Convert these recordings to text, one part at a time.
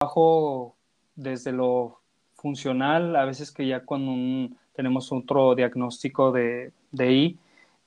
trabajo desde lo funcional, a veces que ya cuando tenemos otro diagnóstico de, de I,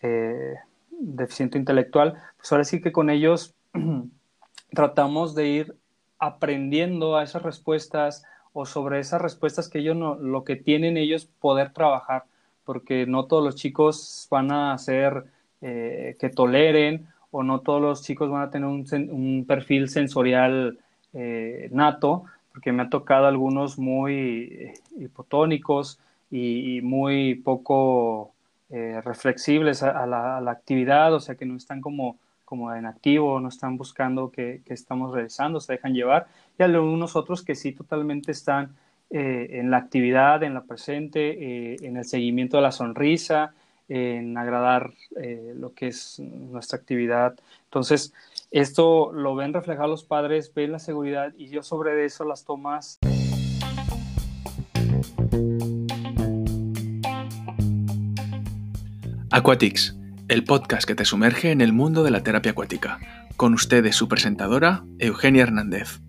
eh, deficiente intelectual, pues ahora sí que con ellos tratamos de ir aprendiendo a esas respuestas o sobre esas respuestas que ellos no, lo que tienen ellos poder trabajar, porque no todos los chicos van a ser eh, que toleren o no todos los chicos van a tener un, un perfil sensorial eh, nato, porque me ha tocado algunos muy eh, hipotónicos y, muy poco eh, reflexibles a, la, actividad, o sea que no están como, como en activo, no están buscando qué, estamos realizando, se dejan llevar, y algunos otros que sí totalmente están en la actividad, en la presente, en el seguimiento de la sonrisa, en agradar lo que es nuestra actividad. Entonces, esto lo ven reflejado los padres, ven la seguridad y yo sobre eso las tomas. Aquatics, el podcast que te sumerge en el mundo de la terapia acuática. Con ustedes su presentadora, Eugenia Hernández.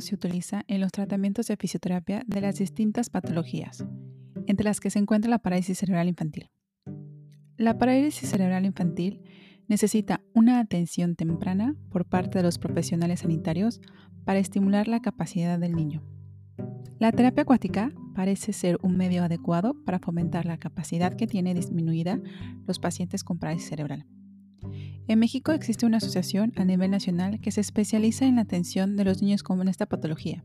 Se utiliza en los tratamientos de fisioterapia de las distintas patologías, entre las que se encuentra la parálisis cerebral infantil. La parálisis cerebral infantil necesita una atención temprana por parte de los profesionales sanitarios para estimular la capacidad del niño. La terapia acuática parece ser un medio adecuado para fomentar la capacidad que tiene disminuida los pacientes con parálisis cerebral. En México existe una asociación a nivel nacional que se especializa en la atención de los niños con esta patología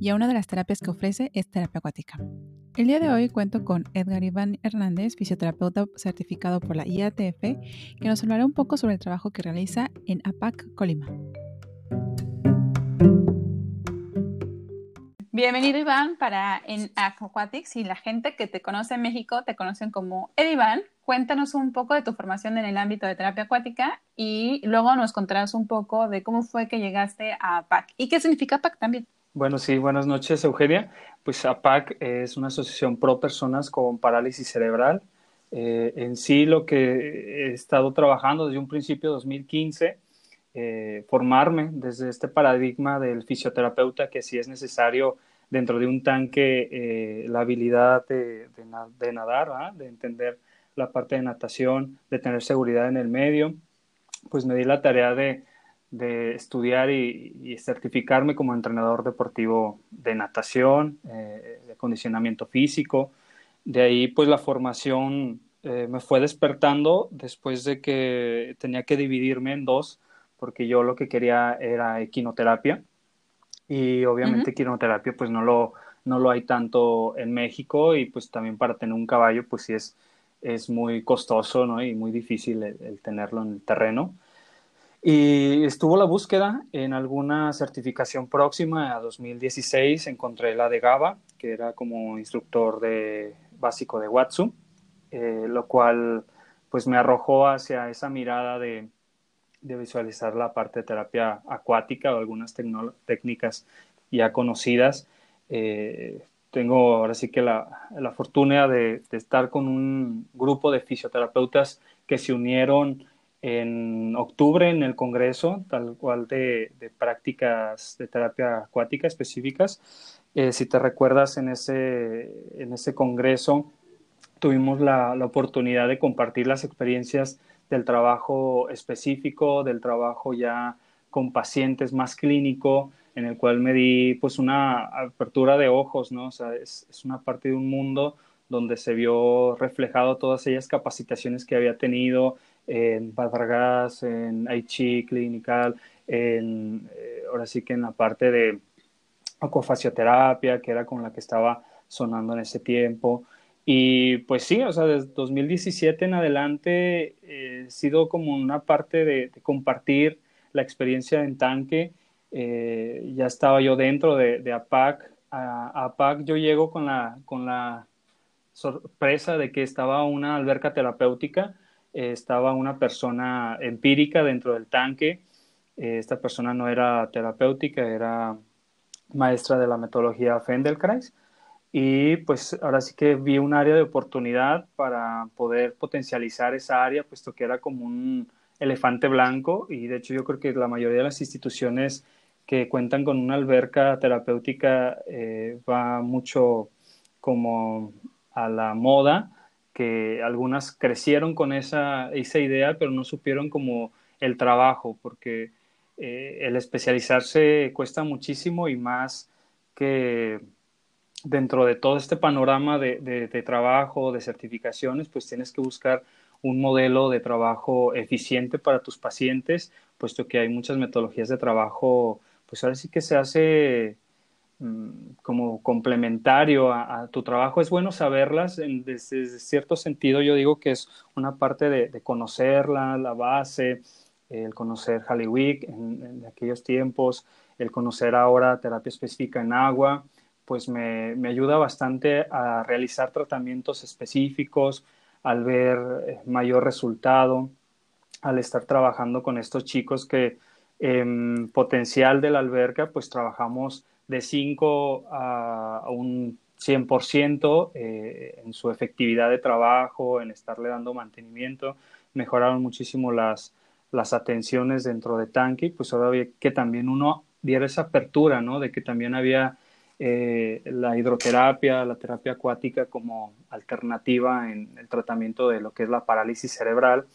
y una de las terapias que ofrece es terapia acuática. El día de hoy cuento con Edgar Iván Hernández, fisioterapeuta certificado por la IATF, que nos hablará un poco sobre el trabajo que realiza en APAC Colima. Bienvenido Iván para en Aquatics y la gente que te conoce en México te conocen como Ed Iván. Cuéntanos un poco de tu formación en el ámbito de terapia acuática y luego nos contarás un poco de cómo fue que llegaste a APAC y qué significa APAC también. Bueno, sí, buenas noches Eugenia. Pues APAC es una asociación pro personas con parálisis cerebral. Eh, en sí lo que he estado trabajando desde un principio 2015 eh, formarme desde este paradigma del fisioterapeuta que si es necesario dentro de un tanque eh, la habilidad de, nadar, de entender la parte de natación, de tener seguridad en el medio, pues me di la tarea de, estudiar y, certificarme como entrenador deportivo de natación, eh, de acondicionamiento físico. De ahí pues la formación me fue despertando después de que tenía que dividirme en dos porque yo lo que quería era equinoterapia y obviamente equinoterapia pues no lo, no lo hay tanto en México y pues también para tener un caballo pues sí es, es muy costoso ¿no? y muy difícil el, tenerlo en el terreno. Y estuvo la búsqueda en alguna certificación próxima a 2016, encontré la de GABA, que era como instructor de, básico de Watsu, eh, lo cual pues me arrojó hacia esa mirada de, de visualizar la parte de terapia acuática o algunas técnicas ya conocidas. Eh, tengo ahora sí que la, la fortuna de, estar con un grupo de fisioterapeutas que se unieron en octubre en el Congreso, tal cual de, prácticas de terapia acuática específicas. Eh, si te recuerdas, en ese, en ese Congreso tuvimos la, la oportunidad de compartir las experiencias del trabajo específico, del trabajo ya con pacientes más clínico, en el cual me di pues una apertura de ojos, ¿no? O sea, es, una parte de un mundo donde se vio reflejado todas ellas capacitaciones que había tenido en Badragas, en Aichi Clinical, en, eh, ahora sí que en la parte de acofasioterapia, que era con la que estaba sonando en ese tiempo. Y pues sí, o sea, desde 2017 en adelante eh, he sido como una parte de, compartir la experiencia en tanque. Eh, ya estaba yo dentro de, APAC. A, APAC yo llego con la, con la sorpresa de que estaba una alberca terapéutica, eh, estaba una persona empírica dentro del tanque. esta persona no era terapéutica, era maestra de la metodología Fendelkrais y pues ahora sí que vi un área de oportunidad para poder potencializar esa área, puesto que era como un elefante blanco y de hecho yo creo que la mayoría de las instituciones que cuentan con una alberca terapéutica eh, va mucho como a la moda, que algunas crecieron con esa, esa idea, pero no supieron como el trabajo, porque eh, el especializarse cuesta muchísimo y más que dentro de todo este panorama de, de, trabajo, de certificaciones, pues tienes que buscar un modelo de trabajo eficiente para tus pacientes, puesto que hay muchas metodologías de trabajo, pues ahora sí que se hace mm, como complementario a, tu trabajo. Es bueno saberlas, en, desde, cierto sentido yo digo que es una parte de, conocerla, la base, el conocer Halliwick en, en aquellos tiempos, el conocer ahora terapia específica en agua, pues me, me, ayuda bastante a realizar tratamientos específicos, al ver eh, mayor resultado, al estar trabajando con estos chicos que en potencial de la alberca, pues trabajamos de 5 a, un 100% eh, en su efectividad de trabajo, en estarle dando mantenimiento. Mejoraron muchísimo las, las atenciones dentro de tanque, pues ahora que también uno diera esa apertura, ¿no? De que también había eh, la hidroterapia, la terapia acuática como alternativa en el tratamiento de lo que es la parálisis cerebral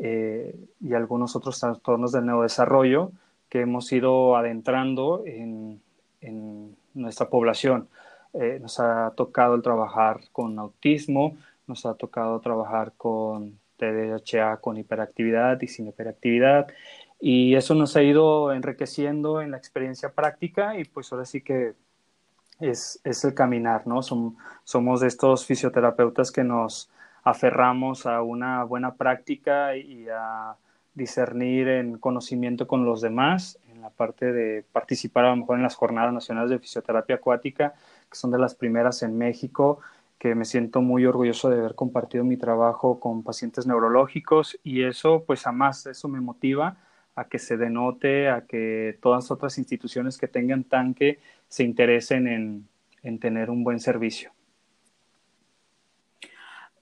eh, y algunos otros trastornos del neurodesarrollo que hemos ido adentrando en, nuestra población. Eh, nos ha tocado el trabajar con autismo, nos ha tocado trabajar con TDAH con hiperactividad y sin hiperactividad y eso nos ha ido enriqueciendo en la experiencia práctica y pues ahora sí que es, es el caminar, ¿no? somos de estos fisioterapeutas que nos aferramos a una buena práctica y a discernir en conocimiento con los demás, en la parte de participar a lo mejor en las jornadas nacionales de fisioterapia acuática, que son de las primeras en México, que me siento muy orgulloso de haber compartido mi trabajo con pacientes neurológicos y eso pues a más, eso me motiva a que se denote, a que todas otras instituciones que tengan tanque se interesen en, tener un buen servicio.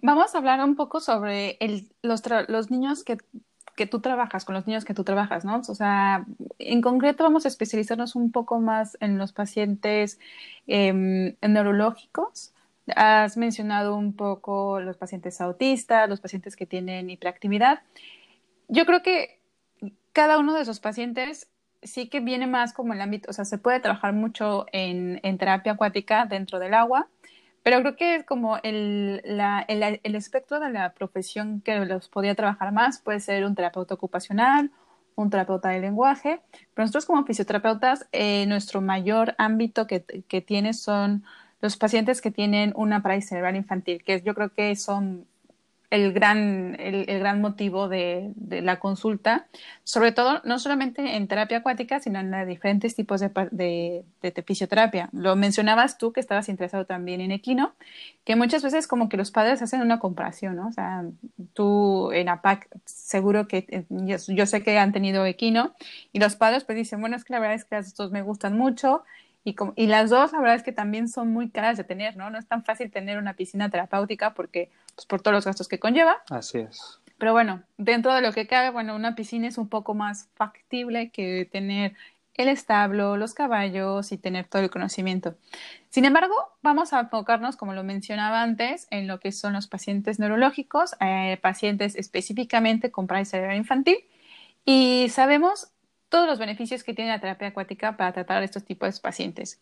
Vamos a hablar un poco sobre el, los, los, niños que, tú trabajas, con los niños que tú trabajas, ¿no? O sea, en concreto vamos a especializarnos un poco más en los pacientes em, neurológicos. Has mencionado un poco los pacientes autistas, los pacientes que tienen hiperactividad. Yo creo que cada uno de esos pacientes sí que viene más como el ámbito, o sea, se puede trabajar mucho en, terapia acuática dentro del agua, pero creo que es como el, el, espectro de la profesión que los podía trabajar más puede ser un terapeuta ocupacional, un terapeuta de lenguaje, pero nosotros como fisioterapeutas, eh, nuestro mayor ámbito que, que tiene son los pacientes que tienen una parálisis cerebral infantil, que yo creo que son el gran, el, gran motivo de, de, la consulta, sobre todo no solamente en terapia acuática, sino en diferentes tipos de, de, de, fisioterapia. Lo mencionabas tú que estabas interesado también en equino, que muchas veces como que los padres hacen una comparación. O sea, tú en APAC seguro que eh, yo, sé que han tenido equino y los padres pues dicen, bueno, es que la verdad es que estos me gustan mucho y, y, las dos, la verdad es que también son muy caras de tener, ¿no? No es tan fácil tener una piscina terapéutica porque pues, por todos los gastos que conlleva. Así es. Pero bueno, dentro de lo que cabe, bueno, una piscina es un poco más factible que tener el establo, los caballos y tener todo el conocimiento. Sin embargo, vamos a enfocarnos, como lo mencionaba antes, en lo que son los pacientes neurológicos, eh, pacientes específicamente con parálisis cerebral infantil, y sabemos todos los beneficios que tiene la terapia acuática para tratar a estos tipos de pacientes.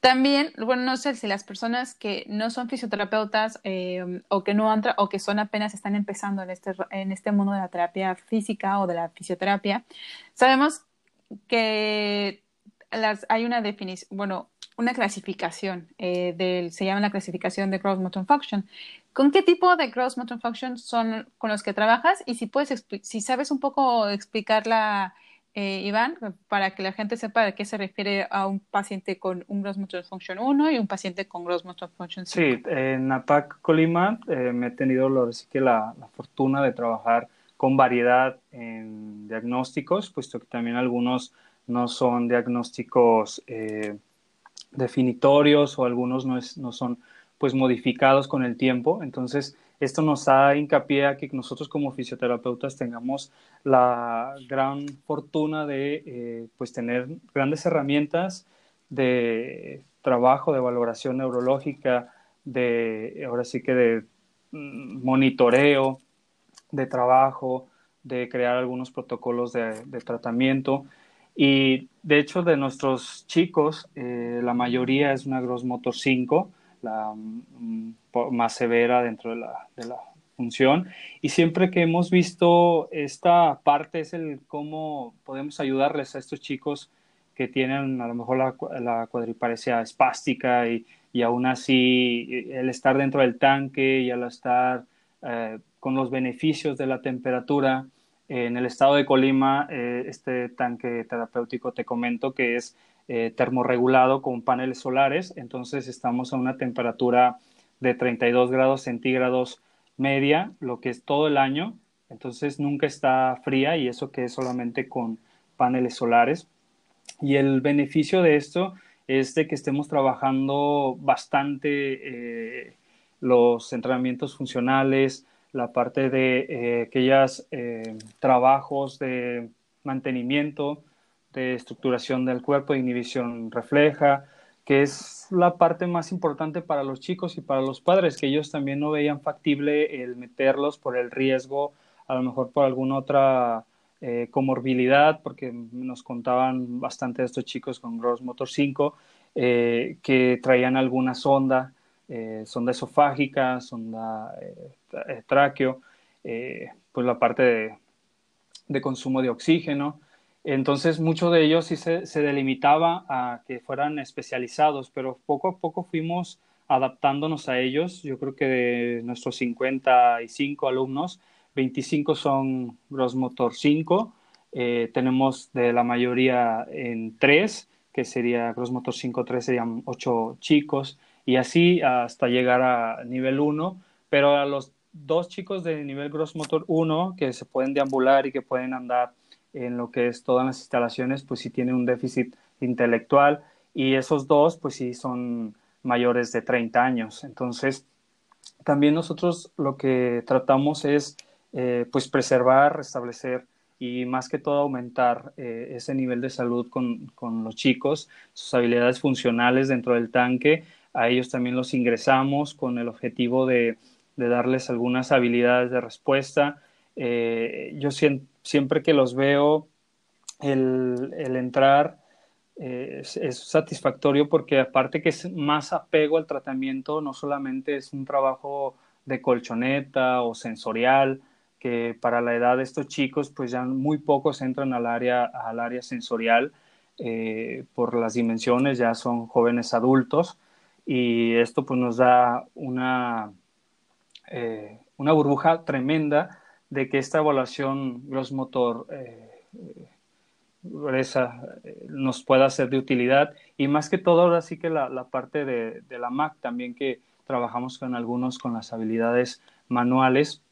También, bueno, no sé si las personas que no son fisioterapeutas eh, o que no han o que son apenas están empezando en este, en este mundo de la terapia física o de la fisioterapia, sabemos que las, hay una definición, bueno, una clasificación eh, del, se llama la clasificación de Gross Motor Function. ¿Con qué tipo de Gross Motor Function son con los que trabajas? Y si puedes, si sabes un poco explicarla eh, Iván, para que la gente sepa de qué se refiere a un paciente con un Gross Motor Function 1 y un paciente con Gross Motor Function 5. Sí, en APAC Colima eh, me he tenido lo, que la, fortuna de trabajar con variedad en diagnósticos, puesto que también algunos no son diagnósticos eh, definitorios o algunos no, no son pues modificados con el tiempo. Entonces, esto nos da hincapié a que nosotros como fisioterapeutas tengamos la gran fortuna de eh, pues tener grandes herramientas de trabajo, de valoración neurológica, de ahora sí que de mm, monitoreo, de trabajo, de crear algunos protocolos de, tratamiento. Y de hecho, de nuestros chicos, eh, la mayoría es una Gross Motor 5, la mm, más severa dentro de la, de la, función. Y siempre que hemos visto esta parte es el cómo podemos ayudarles a estos chicos que tienen a lo mejor la, la cuadriparesia espástica y, y, aún así el estar dentro del tanque y al estar eh, con los beneficios de la temperatura. en el estado de Colima, eh, este tanque terapéutico te comento que es eh, termorregulado con paneles solares, entonces estamos a una temperatura de 32 grados centígrados media, lo que es todo el año, entonces nunca está fría y eso que es solamente con paneles solares. Y el beneficio de esto es de que estemos trabajando bastante eh, los entrenamientos funcionales, la parte de eh, aquellos trabajos de mantenimiento, de estructuración del cuerpo, de inhibición refleja, que es la parte más importante para los chicos y para los padres, que ellos también no veían factible el meterlos por el riesgo, a lo mejor por alguna otra eh, comorbilidad, porque nos contaban bastante de estos chicos con Gross Motor 5, eh, que traían alguna sonda, eh, sonda esofágica, sonda tráqueo, pues la parte de, de consumo de oxígeno, entonces, muchos de ellos sí se, delimitaba a que fueran especializados, pero poco a poco fuimos adaptándonos a ellos. Yo creo que de nuestros 55 alumnos, 25 son Gross Motor 5. Eh, tenemos de la mayoría en 3, que sería Gross Motor 5, 3 serían 8 chicos, y así hasta llegar a nivel 1. Pero a los dos chicos de nivel Gross Motor 1, que se pueden deambular y que pueden andar en lo que es todas las instalaciones, pues sí tiene un déficit intelectual y esos dos, pues sí son mayores de 30 años. Entonces, también nosotros lo que tratamos es, eh, pues, preservar, restablecer y más que todo aumentar eh, ese nivel de salud con, con, los chicos, sus habilidades funcionales dentro del tanque. A ellos también los ingresamos con el objetivo de, de darles algunas habilidades de respuesta. Eh, yo siento siempre que los veo, el, entrar eh, es, satisfactorio porque aparte que es más apego al tratamiento, no solamente es un trabajo de colchoneta o sensorial, que para la edad de estos chicos, pues ya muy pocos entran al área, al área sensorial eh, por las dimensiones, ya son jóvenes adultos y esto pues nos da una, eh, una burbuja tremenda de que esta evaluación gross motor eh, eh, nos pueda ser de utilidad y más que todo ahora sí que la, parte de, la MAC también que trabajamos con algunos con las habilidades manuales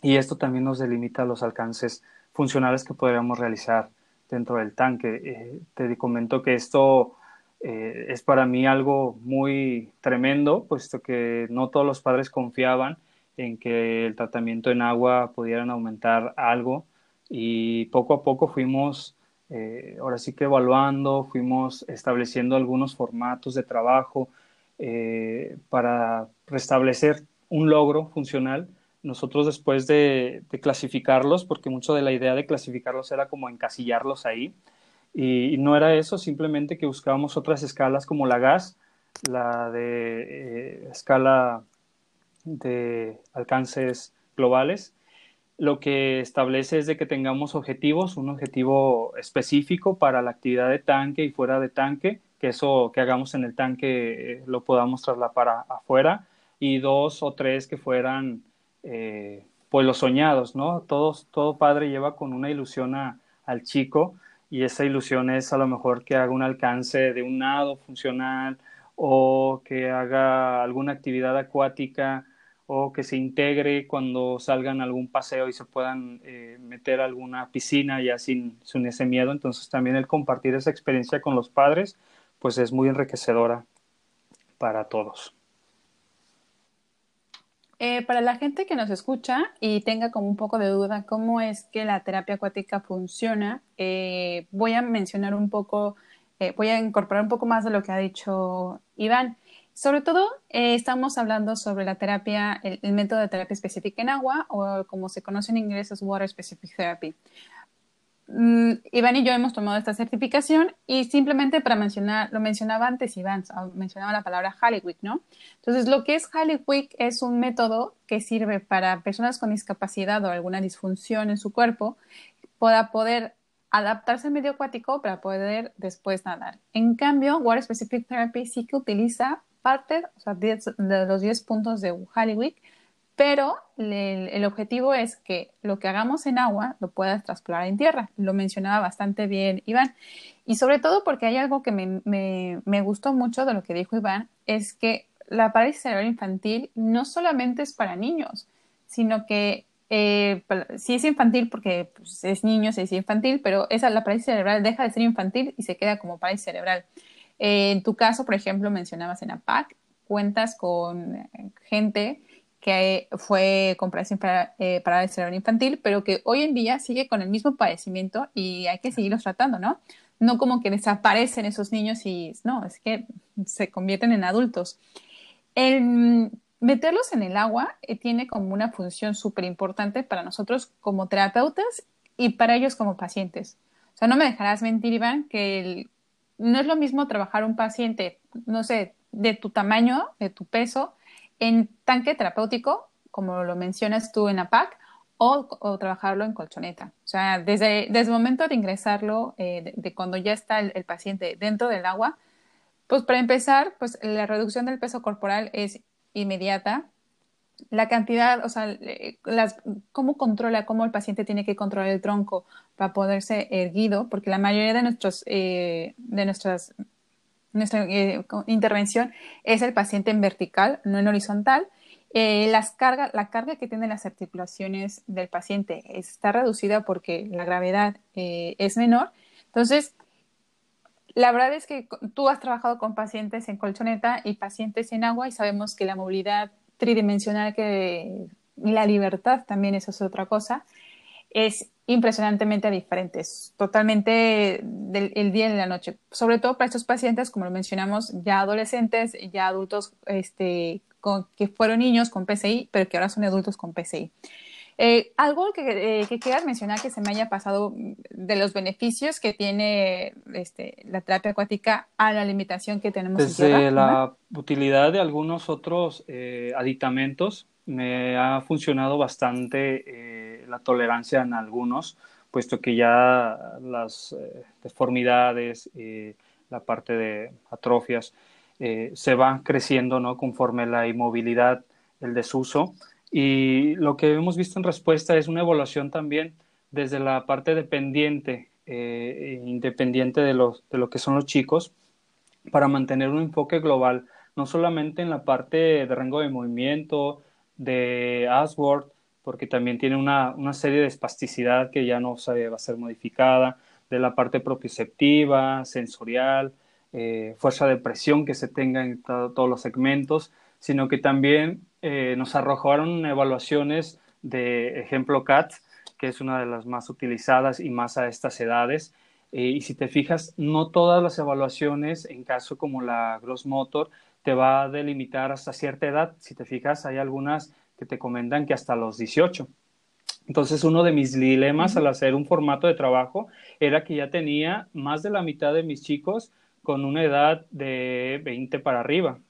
y esto también nos delimita los alcances funcionales que podríamos realizar dentro del tanque. Eh, te comento que esto es para mí algo muy tremendo, puesto que no todos los padres confiaban en que el tratamiento en agua pudieran aumentar algo y poco a poco fuimos, eh, ahora sí que evaluando, fuimos estableciendo algunos formatos de trabajo eh, para restablecer un logro funcional. Nosotros después de, clasificarlos, porque mucho de la idea de clasificarlos era como encasillarlos ahí, y, no era eso, simplemente que buscábamos otras escalas como la gas, la de eh, escala de alcances globales, lo que establece es de que tengamos objetivos, un objetivo específico para la actividad de tanque y fuera de tanque, que eso que hagamos en el tanque eh, lo podamos trasladar afuera, y dos o tres que fueran eh, pues los soñados, ¿no? Todos, todo padre lleva con una ilusión al chico y esa ilusión es a lo mejor que haga un alcance de un nado funcional o que haga alguna actividad acuática o que se integre cuando salgan algún paseo y se puedan eh, meter a alguna piscina ya sin, ese miedo. Entonces también el compartir esa experiencia con los padres, pues es muy enriquecedora para todos. Eh, para la gente que nos escucha y tenga como un poco de duda cómo es que la terapia acuática funciona, eh, voy a mencionar un poco, voy a incorporar un poco más de lo que ha dicho Iván. Sobre todo, estamos hablando sobre la terapia, el, método de terapia específica en agua o como se conoce en inglés es Water Specific Therapy. Mm, Iván y yo hemos tomado esta certificación y simplemente para mencionar, lo mencionaba antes Iván, mencionaba la palabra Halliwick, ¿no? Entonces, lo que es Halliwick es un método que sirve para personas con discapacidad o alguna disfunción en su cuerpo para poder adaptarse al medio acuático para poder después nadar. En cambio, Water Specific Therapy sí que utiliza parte, o sea, de los 10 puntos de Halliwick pero el, objetivo es que lo que hagamos en agua lo puedas trasplantar en tierra. Lo mencionaba bastante bien Iván. Y sobre todo porque hay algo que me, gustó mucho de lo que dijo Iván, es que la parálisis cerebral infantil no solamente es para niños, sino que eh, sí es infantil porque pues, es niño, sí es infantil, pero esa, la parálisis cerebral deja de ser infantil y se queda como parálisis cerebral. Eh, en tu caso, por ejemplo, mencionabas en APAC, cuentas con gente que fue con para, eh, para el cerebro infantil, pero que hoy en día sigue con el mismo padecimiento y hay que seguirlos tratando, ¿no? No como que desaparecen esos niños y no, es que se convierten en adultos. El meterlos en el agua eh, tiene como una función súper importante para nosotros como terapeutas y para ellos como pacientes. O sea, no me dejarás mentir, Iván, que no es lo mismo trabajar un paciente, no sé, de tu tamaño, de tu peso, en tanque terapéutico, como lo mencionas tú en APAC, o, o trabajarlo en colchoneta. O sea, desde, desde el momento de ingresarlo, eh, de, cuando ya está el, paciente dentro del agua, pues para empezar, pues la reducción del peso corporal es inmediata. La cantidad, o sea, las, cómo controla, cómo el paciente tiene que controlar el tronco para poderse erguido, porque la mayoría de nuestros, eh, de nuestras nuestra eh, intervención es el paciente en vertical, no en horizontal. Eh, las carga, la carga que tienen las articulaciones del paciente está reducida porque la gravedad es menor. Entonces, la verdad es que tú has trabajado con pacientes en colchoneta y pacientes en agua y sabemos que la movilidad tridimensional que la libertad también eso es otra cosa es impresionantemente diferentes, totalmente del el día y la noche, sobre todo para estos pacientes, como lo mencionamos, ya adolescentes, ya adultos este, que fueron niños con PCI, pero que ahora son adultos con PCI. Eh, algo que, eh, que, quieras mencionar que se me haya pasado de los beneficios que tiene este, la terapia acuática a la limitación que tenemos Desde en la utilidad de algunos otros eh, aditamentos, me ha funcionado bastante eh, la tolerancia en algunos, puesto que ya las deformidades y la parte de atrofias eh, se van creciendo ¿no? conforme la inmovilidad, el desuso. Y lo que hemos visto en respuesta es una evaluación también desde la parte dependiente, e independiente de, los, de lo que son los chicos, para mantener un enfoque global, no solamente en la parte de rango de movimiento, de Asworth, porque también tiene una, una, serie de espasticidad que ya no se va a ser modificada, de la parte propioceptiva, sensorial, eh, fuerza de presión que se tenga en todos los segmentos, sino que también eh, nos arrojaron evaluaciones de ejemplo CAT, que es una de las más utilizadas y más a estas edades. Eh, y si te fijas, no todas las evaluaciones, en caso como la Gross Motor, te va a delimitar hasta cierta edad. Si te fijas, hay algunas que te comentan que hasta los 18. Entonces, uno de mis dilemas al hacer un formato de trabajo era que ya tenía más de la mitad de mis chicos con una edad de 20 para arriba.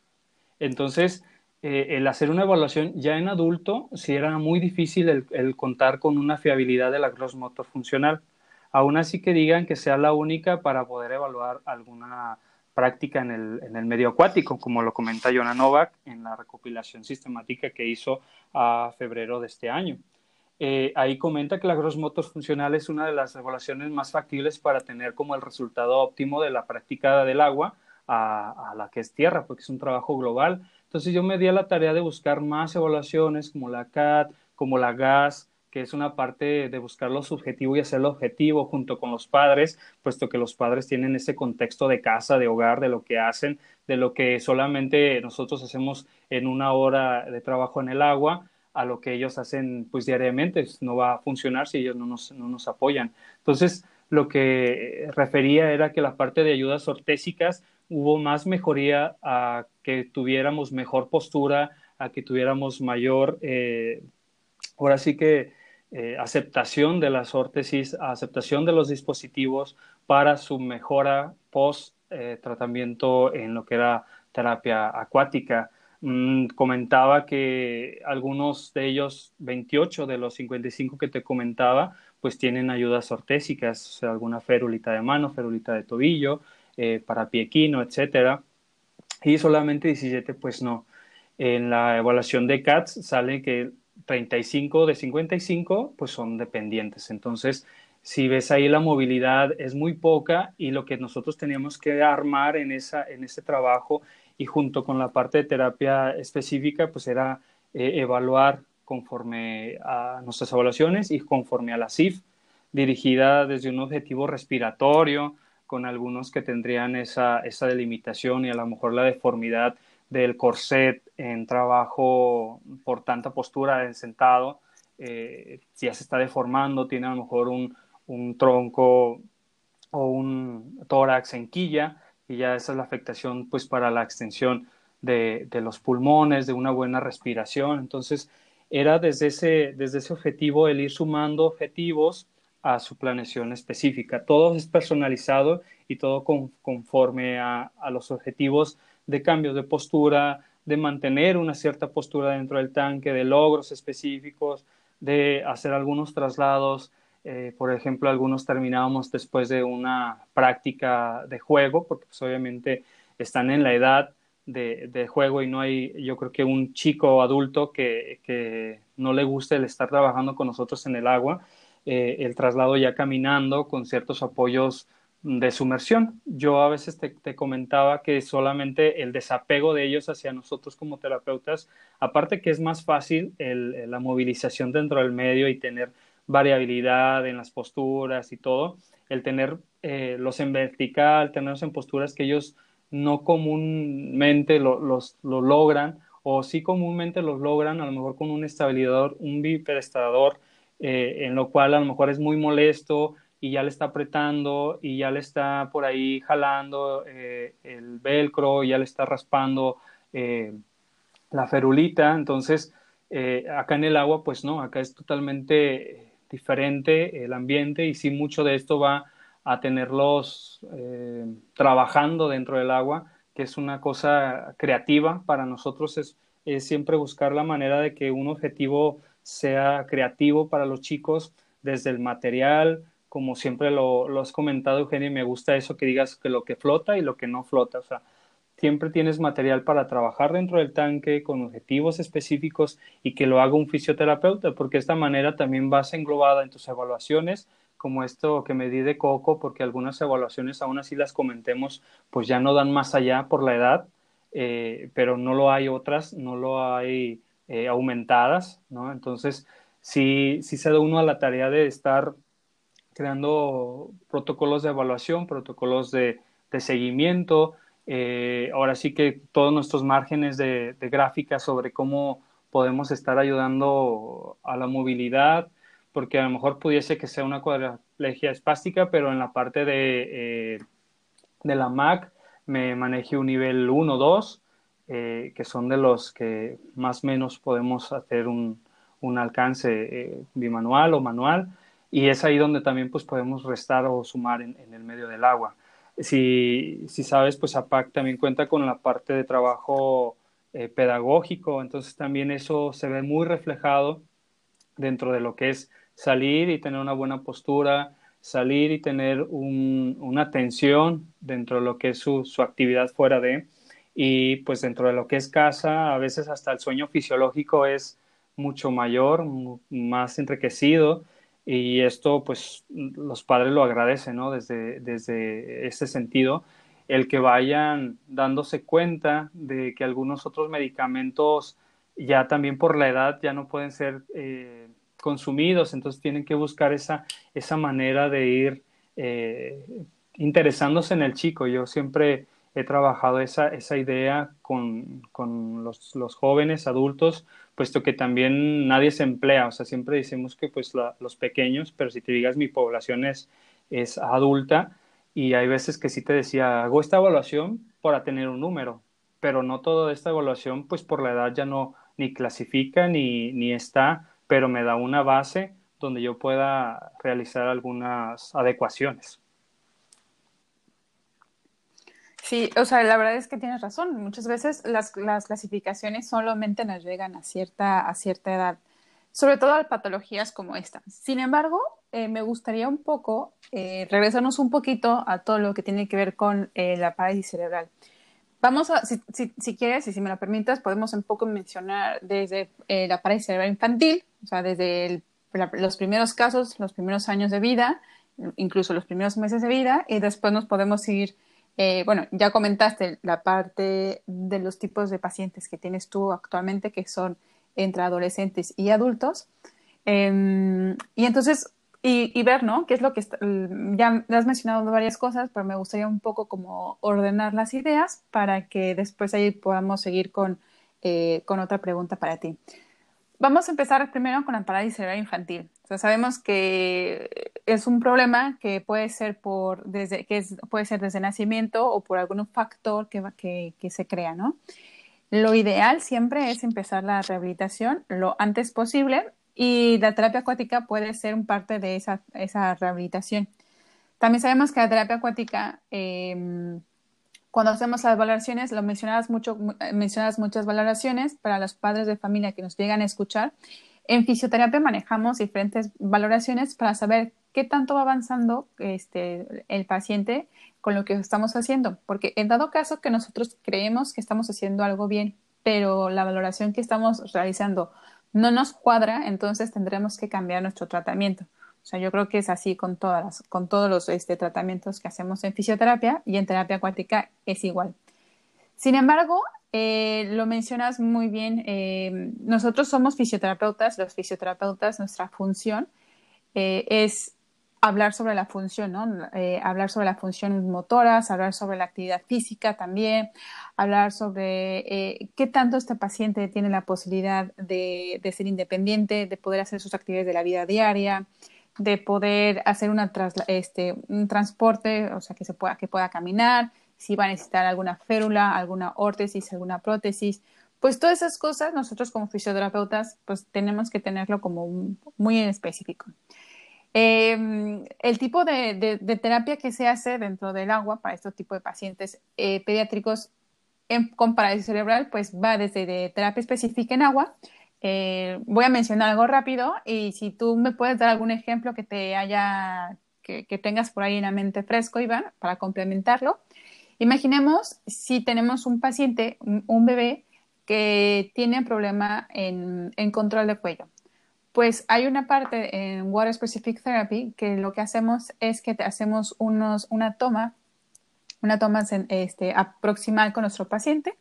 Entonces, eh, el hacer una evaluación ya en adulto, sí era muy difícil el, contar con una fiabilidad de la gross motor funcional. Aún así que digan que sea la única para poder evaluar alguna práctica en el, en el medio acuático, como lo comenta Jonah Novak en la recopilación sistemática que hizo a febrero de este año. Eh, ahí comenta que la gross motor funcional es una de las evaluaciones más factibles para tener como el resultado óptimo de la práctica del agua a, la que es tierra, porque es un trabajo global. Entonces yo me di a la tarea de buscar más evaluaciones como la CAT, como la GAS, que es una parte de buscar lo subjetivo y hacerlo objetivo junto con los padres, puesto que los padres tienen ese contexto de casa, de hogar, de lo que hacen, de lo que solamente nosotros hacemos en una hora de trabajo en el agua, a lo que ellos hacen pues diariamente. No va a funcionar si ellos no nos, no nos apoyan. Entonces, lo que refería era que la parte de ayudas ortésicas hubo más mejoría a que tuviéramos mejor postura, a que tuviéramos mayor, eh, ahora sí que eh, aceptación de las órtesis, aceptación de los dispositivos para su mejora post eh, tratamiento en lo que era terapia acuática. Mm, comentaba que algunos de ellos, 28 de los 55 que te comentaba, pues tienen ayudas ortésicas, o sea, alguna férulita de mano, férulita de tobillo, eh, para piequino, etcétera. Y solamente 17, pues no. En la evaluación de CATS sale que 35 de 55, pues son dependientes. Entonces, si ves ahí la movilidad es muy poca y lo que nosotros teníamos que armar en, esa, en ese trabajo y junto con la parte de terapia específica, pues era eh, evaluar conforme a nuestras evaluaciones y conforme a la CIF, dirigida desde un objetivo respiratorio, con algunos que tendrían esa, esa delimitación y a lo mejor la deformidad del corset en trabajo por tanta postura en sentado, eh, ya se está deformando, tiene a lo mejor un, un tronco o un tórax en quilla, y ya esa es la afectación pues para la extensión de, de los pulmones, de una buena respiración. Entonces, era desde ese, desde ese objetivo el ir sumando objetivos a su planeación específica. Todo es personalizado y todo conforme a, a, los objetivos de cambios de postura, de mantener una cierta postura dentro del tanque, de logros específicos, de hacer algunos traslados. Eh, por ejemplo, algunos terminábamos después de una práctica de juego, porque pues, obviamente están en la edad de, juego y no hay, yo creo que un chico adulto que, que, no le guste el estar trabajando con nosotros en el agua, eh, el traslado ya caminando con ciertos apoyos de sumersión. Yo a veces te, comentaba que solamente el desapego de ellos hacia nosotros como terapeutas, aparte que es más fácil la movilización dentro del medio y tener variabilidad en las posturas y todo, el tener eh, los en vertical, tenerlos en posturas que ellos no comúnmente lo, los, lo logran, o sí comúnmente los logran, a lo mejor con un estabilizador, un biperestador, eh, en lo cual a lo mejor es muy molesto y ya le está apretando y ya le está por ahí jalando eh, el velcro, ya le está raspando eh, la ferulita. Entonces, acá en el agua, pues no, acá es totalmente diferente el ambiente y sí mucho de esto va a tenerlos trabajando dentro del agua, que es una cosa creativa para nosotros, es, siempre buscar la manera de que un objetivo sea creativo para los chicos desde el material, como siempre lo, has comentado, Eugenio, y me gusta eso que digas que lo que flota y lo que no flota. O sea, siempre tienes material para trabajar dentro del tanque con objetivos específicos y que lo haga un fisioterapeuta, porque de esta manera también vas englobada en tus evaluaciones como esto que me di de coco, porque algunas evaluaciones, aún así las comentemos, pues ya no dan más allá por la edad, eh, pero no lo hay otras, no lo hay eh, aumentadas, ¿no? Entonces, sí, sí se da uno a la tarea de estar creando protocolos de evaluación, protocolos de, de seguimiento, eh, ahora sí que todos nuestros márgenes de, de gráfica sobre cómo podemos estar ayudando a la movilidad, porque a lo mejor pudiese que sea una cuadraplegia espástica, pero en la parte de, eh, de la MAC me maneje un nivel 1 2, eh, que son de los que más o menos podemos hacer un, un alcance eh, bimanual o manual, y es ahí donde también pues, podemos restar o sumar en, el medio del agua. Si, si, sabes, pues APAC también cuenta con la parte de trabajo pedagógico, entonces también eso se ve muy reflejado dentro de lo que es salir y tener una buena postura, salir y tener un, una atención dentro de lo que es su, su, actividad fuera de, y pues dentro de lo que es casa, a veces hasta el sueño fisiológico es mucho mayor, más enriquecido, y esto pues los padres lo agradecen, ¿no? Desde, desde ese sentido, el que vayan dándose cuenta de que algunos otros medicamentos ya también por la edad ya no pueden ser... Eh, consumidos, entonces tienen que buscar esa, esa manera de ir eh, interesándose en el chico. Yo siempre he trabajado esa, esa idea con, con los, los, jóvenes, adultos, puesto que también nadie se emplea, o sea, siempre decimos que pues los pequeños, pero si te digas mi población es, es adulta y hay veces que sí te decía, hago esta evaluación para tener un número, pero no toda esta evaluación pues por la edad ya no ni clasifica ni, ni está, pero me da una base donde yo pueda realizar algunas adecuaciones. Sí, o sea, la verdad es que tienes razón. Muchas veces las, las clasificaciones solamente nos llegan a cierta, a cierta edad, sobre todo a patologías como esta. Sin embargo, eh, me gustaría un poco eh, regresarnos un poquito a todo lo que tiene que ver con eh, la parálisis cerebral. Vamos a, si, si, quieres y si me lo permitas, podemos un poco mencionar desde eh, la parálisis cerebral infantil, o sea, desde los primeros casos, los primeros años de vida, incluso los primeros meses de vida, y después nos podemos ir eh, bueno, ya comentaste la parte de los tipos de pacientes que tienes tú actualmente, que son entre adolescentes y adultos. Eh, y entonces, y, ver, ¿no? ¿Qué es lo que está, ya has mencionado varias cosas, pero me gustaría un poco como ordenar las ideas para que después ahí podamos seguir con, eh, con otra pregunta para ti. Vamos a empezar primero con la parálisis cerebral infantil. O sea, sabemos que es un problema que puede ser por desde que es, puede ser desde nacimiento o por algún factor que, que, que se crea, ¿no? Lo ideal siempre es empezar la rehabilitación lo antes posible y la terapia acuática puede ser un parte de esa, esa rehabilitación. También sabemos que la terapia acuática eh, cuando hacemos las valoraciones, lo mencionabas mucho, mencionas muchas valoraciones para los padres de familia que nos llegan a escuchar. En fisioterapia manejamos diferentes valoraciones para saber qué tanto va avanzando este, el paciente con lo que estamos haciendo. Porque en dado caso que nosotros creemos que estamos haciendo algo bien, pero la valoración que estamos realizando no nos cuadra, entonces tendremos que cambiar nuestro tratamiento. O sea, yo creo que es así con, todas con todos los este, tratamientos que hacemos en fisioterapia y en terapia acuática es igual. Sin embargo, eh, lo mencionas muy bien, eh, nosotros somos fisioterapeutas, los fisioterapeutas, nuestra función eh, es hablar sobre la función, ¿no? hablar sobre la función motora, hablar sobre la actividad física también, hablar sobre qué tanto este paciente tiene la posibilidad de, ser independiente, de poder hacer sus actividades de la vida diaria, de poder hacer una este, un transporte, o sea, que se pueda, que pueda caminar, si va a necesitar alguna férula, alguna órtesis, alguna prótesis, pues todas esas cosas nosotros como fisioterapeutas pues tenemos que tenerlo como muy en específico. Eh, el tipo de, de, terapia que se hace dentro del agua para este tipo de pacientes eh, pediátricos en, con parálisis cerebral pues va desde de terapia específica en agua, eh, voy a mencionar algo rápido y si tú me puedes dar algún ejemplo que te haya, que, tengas por ahí en la mente fresco, Iván, para complementarlo. Imaginemos si tenemos un paciente, un, un bebé, que tiene problema en, en, control de cuello. Pues hay una parte en Water Specific Therapy que lo que hacemos es que te hacemos unos, una toma, una toma este, aproximal con nuestro paciente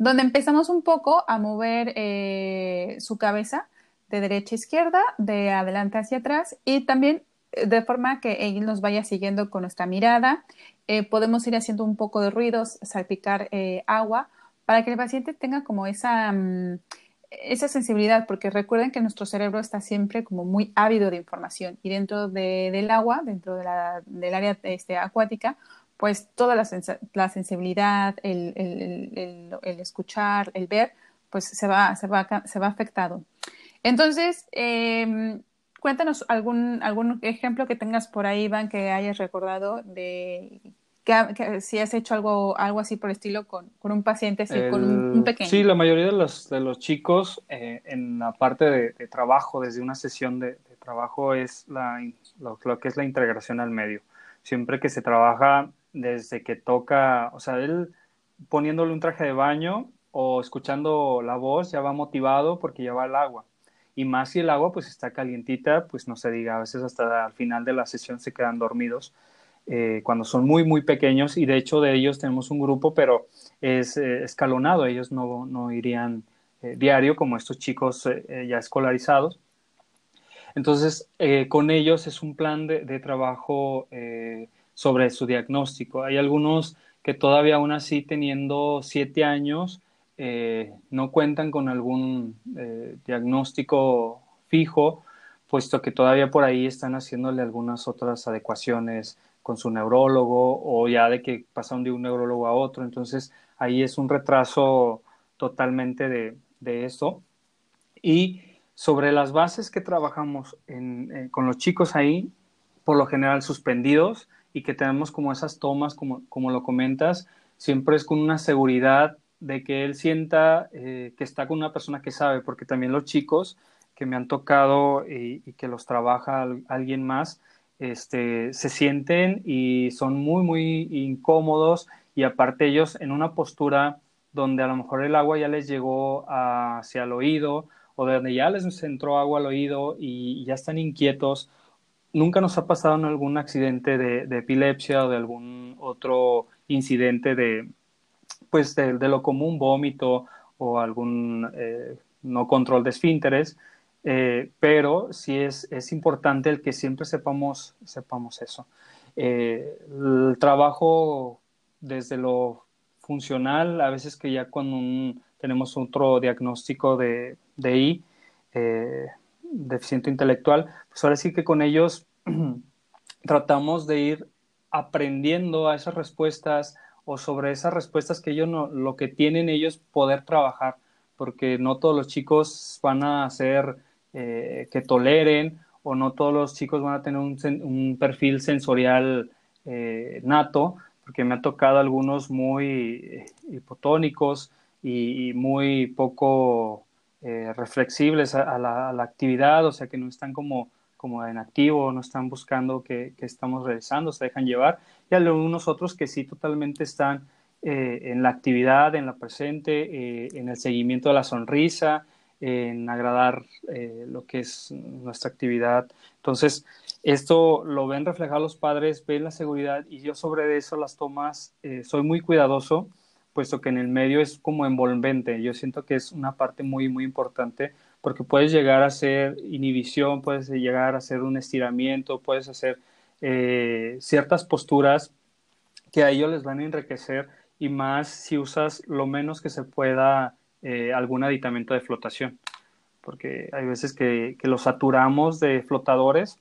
donde empezamos un poco a mover eh, su cabeza de derecha a izquierda, de adelante hacia atrás y también eh, de forma que él nos vaya siguiendo con nuestra mirada. Eh, podemos ir haciendo un poco de ruidos, salpicar agua, para que el paciente tenga como esa, um, esa sensibilidad, porque recuerden que nuestro cerebro está siempre como muy ávido de información y dentro de, del agua, dentro del área este, acuática, pues toda la, sens la sensibilidad, el, el, el, el, escuchar, el ver, pues se va, se va, se va afectado. Entonces, eh, cuéntanos algún, algún ejemplo que tengas por ahí, Iván, que hayas recordado de que, que, si has hecho algo, algo así por el estilo con, con un paciente, así, con un, un, pequeño. Sí, la mayoría de los, de los chicos eh, en la parte de, de, trabajo, desde una sesión de, de trabajo, es la, lo, lo, que es la integración al medio. Siempre que se trabaja desde que toca, o sea, él poniéndole un traje de baño o escuchando la voz ya va motivado porque ya va el agua. Y más si el agua pues está calientita, pues no se diga, a veces hasta al final de la sesión se quedan dormidos eh, cuando son muy, muy pequeños y de hecho de ellos tenemos un grupo, pero es eh, escalonado, ellos no, no irían eh, diario como estos chicos ya escolarizados. Entonces, con ellos es un plan de, trabajo eh, sobre su diagnóstico. Hay algunos que todavía aún así teniendo siete años eh, no cuentan con algún diagnóstico fijo, puesto que todavía por ahí están haciéndole algunas otras adecuaciones con su neurólogo o ya de que pasaron de un neurólogo a otro. Entonces, ahí es un retraso totalmente de, de eso. Y sobre las bases que trabajamos eh, con los chicos ahí, por lo general suspendidos, y que tenemos como esas tomas, como, como lo comentas, siempre es con una seguridad de que él sienta eh, que está con una persona que sabe, porque también los chicos que me han tocado y, y que los trabaja alguien más, este, se sienten y son muy, muy incómodos y aparte ellos en una postura donde a lo mejor el agua ya les llegó hacia el oído o donde ya les entró agua al oído y ya están inquietos. Nunca nos ha pasado en algún accidente de, epilepsia o de algún otro incidente de, pues de, lo común, vómito o algún eh, no control de esfínteres, eh, pero sí es, es, importante el que siempre sepamos, sepamos eso. Eh, el trabajo desde lo funcional, a veces que ya cuando tenemos otro diagnóstico de, de I, eh, deficiente intelectual, pues ahora sí que con ellos tratamos de ir aprendiendo a esas respuestas o sobre esas respuestas que ellos no, lo que tienen ellos poder trabajar, porque no todos los chicos van a ser eh, que toleren o no todos los chicos van a tener un, un perfil sensorial eh, nato, porque me ha tocado algunos muy eh, hipotónicos y, muy poco eh, reflexibles a, la, actividad, o sea que no están como, como en activo, no están buscando qué estamos realizando, se dejan llevar, y algunos otros que sí totalmente están eh, en la actividad, en la presente, en el seguimiento de la sonrisa, en agradar lo que es nuestra actividad. Entonces, esto lo ven reflejar los padres, ven la seguridad y yo sobre eso las tomas eh, soy muy cuidadoso, puesto que en el medio es como envolvente. Yo siento que es una parte muy, muy importante porque puedes llegar a hacer inhibición, puedes llegar a hacer un estiramiento, puedes hacer eh, ciertas posturas que a ellos les van a enriquecer y más si usas lo menos que se pueda eh, algún aditamento de flotación, porque hay veces que, que los saturamos de flotadores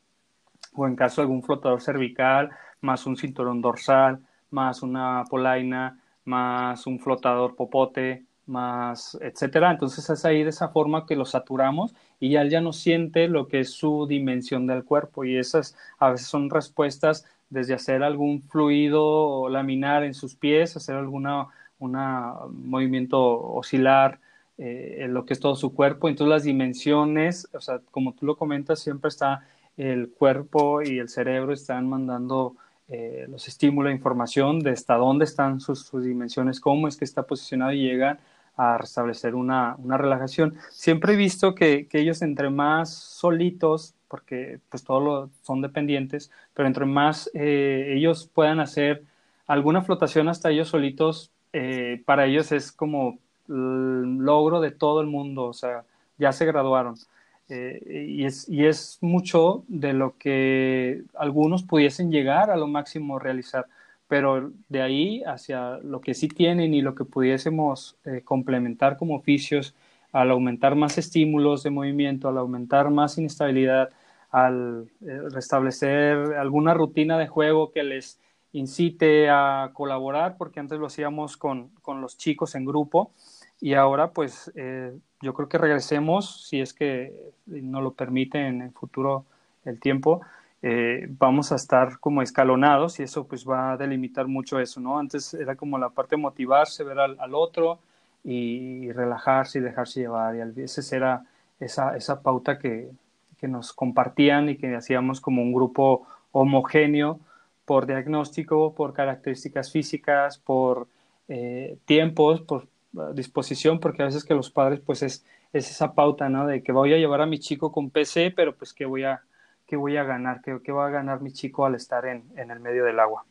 o en caso de algún flotador cervical, más un cinturón dorsal, más una polaina, más un flotador popote, más etcétera. Entonces es ahí de esa forma que lo saturamos y ya ya no siente lo que es su dimensión del cuerpo y esas a veces son respuestas desde hacer algún fluido laminar en sus pies, hacer alguna una movimiento oscilar eh, en lo que es todo su cuerpo. Entonces las dimensiones, o sea, como tú lo comentas, siempre está el cuerpo y el cerebro están mandando eh, los estímulos, información de hasta dónde están sus, dimensiones, cómo es que está posicionado y llegan a restablecer una, relajación. Siempre he visto que, ellos entre más solitos, porque pues todos son dependientes, pero entre más eh, ellos puedan hacer alguna flotación hasta ellos solitos, eh, para ellos es como el logro de todo el mundo, o sea, ya se graduaron. Eh, y, es, y es mucho de lo que algunos pudiesen llegar a lo máximo realizar, pero de ahí hacia lo que sí tienen y lo que pudiésemos eh, complementar como oficios, al aumentar más estímulos de movimiento, al aumentar más inestabilidad, al eh, restablecer alguna rutina de juego que les incite a colaborar, porque antes lo hacíamos con, con los chicos en grupo y ahora pues yo creo que regresemos, si es que no lo permite en el futuro el tiempo, eh, vamos a estar como escalonados y eso pues va a delimitar mucho eso, ¿no? Antes era como la parte de motivarse, ver al, otro y, relajarse y dejarse llevar y a veces era esa, esa pauta que, que nos compartían y que hacíamos como un grupo homogéneo por diagnóstico, por características físicas, por eh, tiempos, por disposición, porque a veces que los padres, pues es, es esa pauta, ¿no? De que voy a llevar a mi chico con PC, pero pues que voy a, qué voy a ganar, ¿Qué, qué va a ganar mi chico al estar en, en el medio del agua.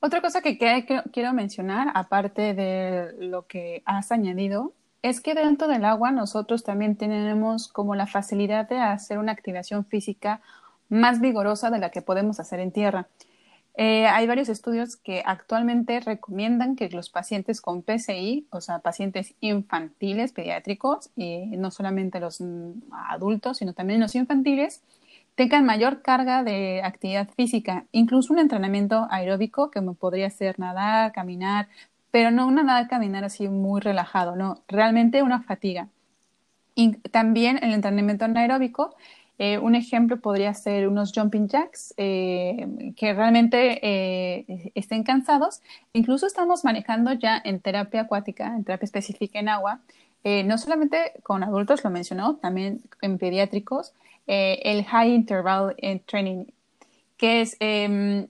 Otra cosa que quiero mencionar, aparte de lo que has añadido, Es que dentro del agua nosotros también tenemos como la facilidad de hacer una activación física más vigorosa de la que podemos hacer en tierra. Eh, hay varios estudios que actualmente recomiendan que los pacientes con PCI, o sea, pacientes infantiles, pediátricos, y no solamente los mm, adultos, sino también los infantiles, tengan mayor carga de actividad física, incluso un entrenamiento aeróbico, que podría ser nadar, caminar, pero no una nadar, caminar así muy relajado, no, realmente una fatiga. Y también el entrenamiento anaeróbico eh, un ejemplo podría ser unos jumping jacks eh, que realmente eh, estén cansados. Incluso estamos manejando ya en terapia acuática, en terapia específica en agua, no solamente con adultos, lo mencionó, también en pediátricos, el High Interval Training, que es em,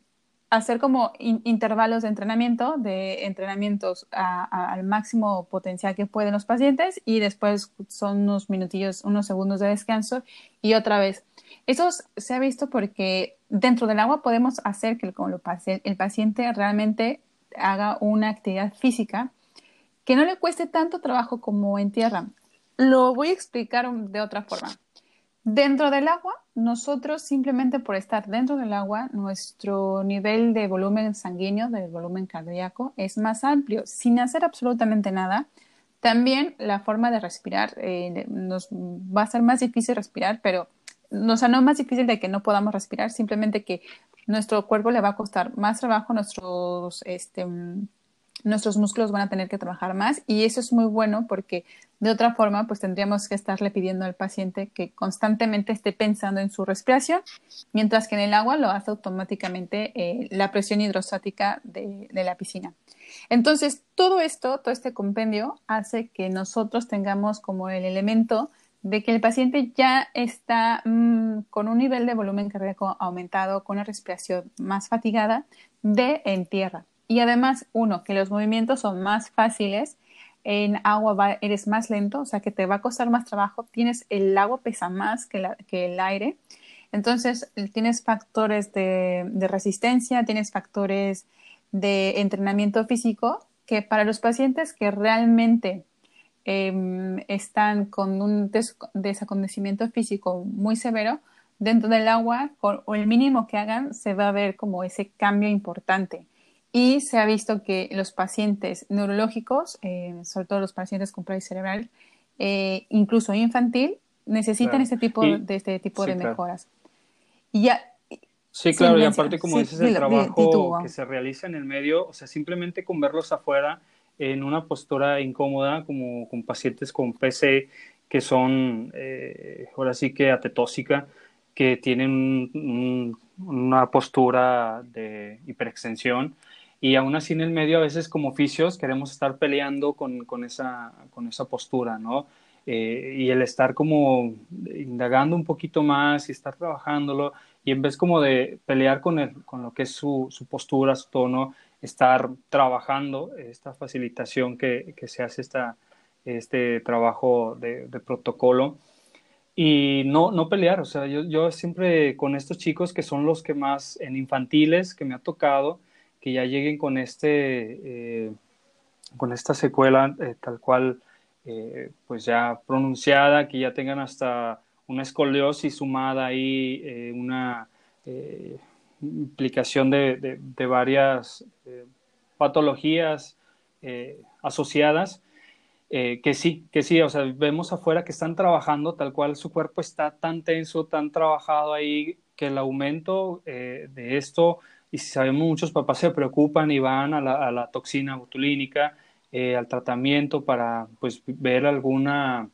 hacer como intervalos de entrenamiento, de entrenamientos al máximo potencial que pueden los pacientes y después son unos minutillos, unos segundos de descanso y otra vez. Eso se ha visto porque dentro del agua podemos hacer que el, el paciente realmente haga una actividad física que no le cueste tanto trabajo como en tierra. Lo voy a explicar de otra forma. Dentro del agua, nosotros simplemente por estar dentro del agua, nuestro nivel de volumen sanguíneo, del volumen cardíaco, es más amplio, sin hacer absolutamente nada. También la forma de respirar eh, nos va a ser más difícil respirar, pero o sea, no más difícil de que no podamos respirar, simplemente que nuestro cuerpo le va a costar más trabajo, nuestros este, nuestros músculos van a tener que trabajar más y eso es muy bueno porque de otra forma pues tendríamos que estarle pidiendo al paciente que constantemente esté pensando en su respiración, mientras que en el agua lo hace automáticamente eh, la presión hidrostática de, la piscina. Entonces, todo esto, todo este compendio hace que nosotros tengamos como el elemento de que el paciente ya está mm, con un nivel de volumen cardíaco aumentado, con una respiración más fatigada de en tierra. Y además, uno, que los movimientos son más fáciles, en agua eres más lento, o sea que te va a costar más trabajo, tienes el agua pesa más que, el aire, entonces tienes factores de, resistencia, tienes factores de entrenamiento físico que para los pacientes que realmente em, están con un desacondecimiento físico muy severo, dentro del agua, o el mínimo que hagan, se va a ver como ese cambio importante. Y se ha visto que los pacientes neurológicos, eh, sobre todo los pacientes con parálisis cerebral, eh, incluso infantil, necesitan este tipo de este tipo de mejoras. Y ya, Sí, claro, y aparte como dices, el trabajo que se realiza en el medio, o sea, simplemente con verlos afuera en una postura incómoda, como con pacientes con PC que son, eh, ahora sí que atetósica, que tienen una postura de hiperextensión, y aún así en el medio a veces como oficios queremos estar peleando con, con, esa, con esa postura, ¿no? Eh, y el estar como indagando un poquito más y estar trabajándolo y en vez como de pelear con, el, con lo que es su, su postura, su tono, estar trabajando esta facilitación que, que se hace esta, este trabajo de, de, protocolo y no, no pelear, o sea, yo, yo siempre con estos chicos que son los que más en infantiles que me ha tocado, que ya lleguen con este eh, con esta secuela eh, tal cual eh, pues ya pronunciada que ya tengan hasta una escoliosis sumada ahí una implicación de, de, varias patologías asociadas que sí, que sí, o sea, vemos afuera que están trabajando tal cual su cuerpo está tan tenso, tan trabajado ahí, que el aumento de esto y si sabemos muchos papás se preocupan y van a la, toxina botulínica, eh, al tratamiento para pues ver alguna,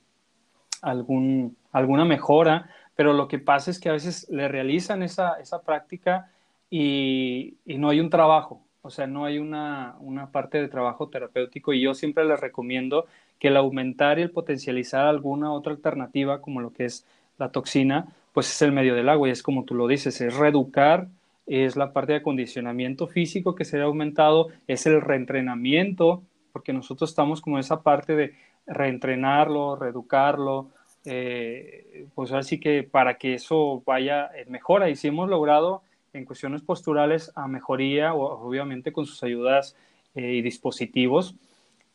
algún, alguna mejora, pero lo que pasa es que a veces le realizan esa, esa práctica y, y, no hay un trabajo, o sea, no hay una, una parte de trabajo terapéutico y yo siempre les recomiendo que el aumentar y el potencializar alguna otra alternativa como lo que es la toxina, pues es el medio del agua y es como tú lo dices, es reeducar es la parte de acondicionamiento físico que se ha aumentado, es el reentrenamiento, porque nosotros estamos como esa parte de reentrenarlo, reeducarlo, eh, pues así que para que eso vaya en mejora. Y si hemos logrado en cuestiones posturales a mejoría, obviamente con sus ayudas eh, y dispositivos,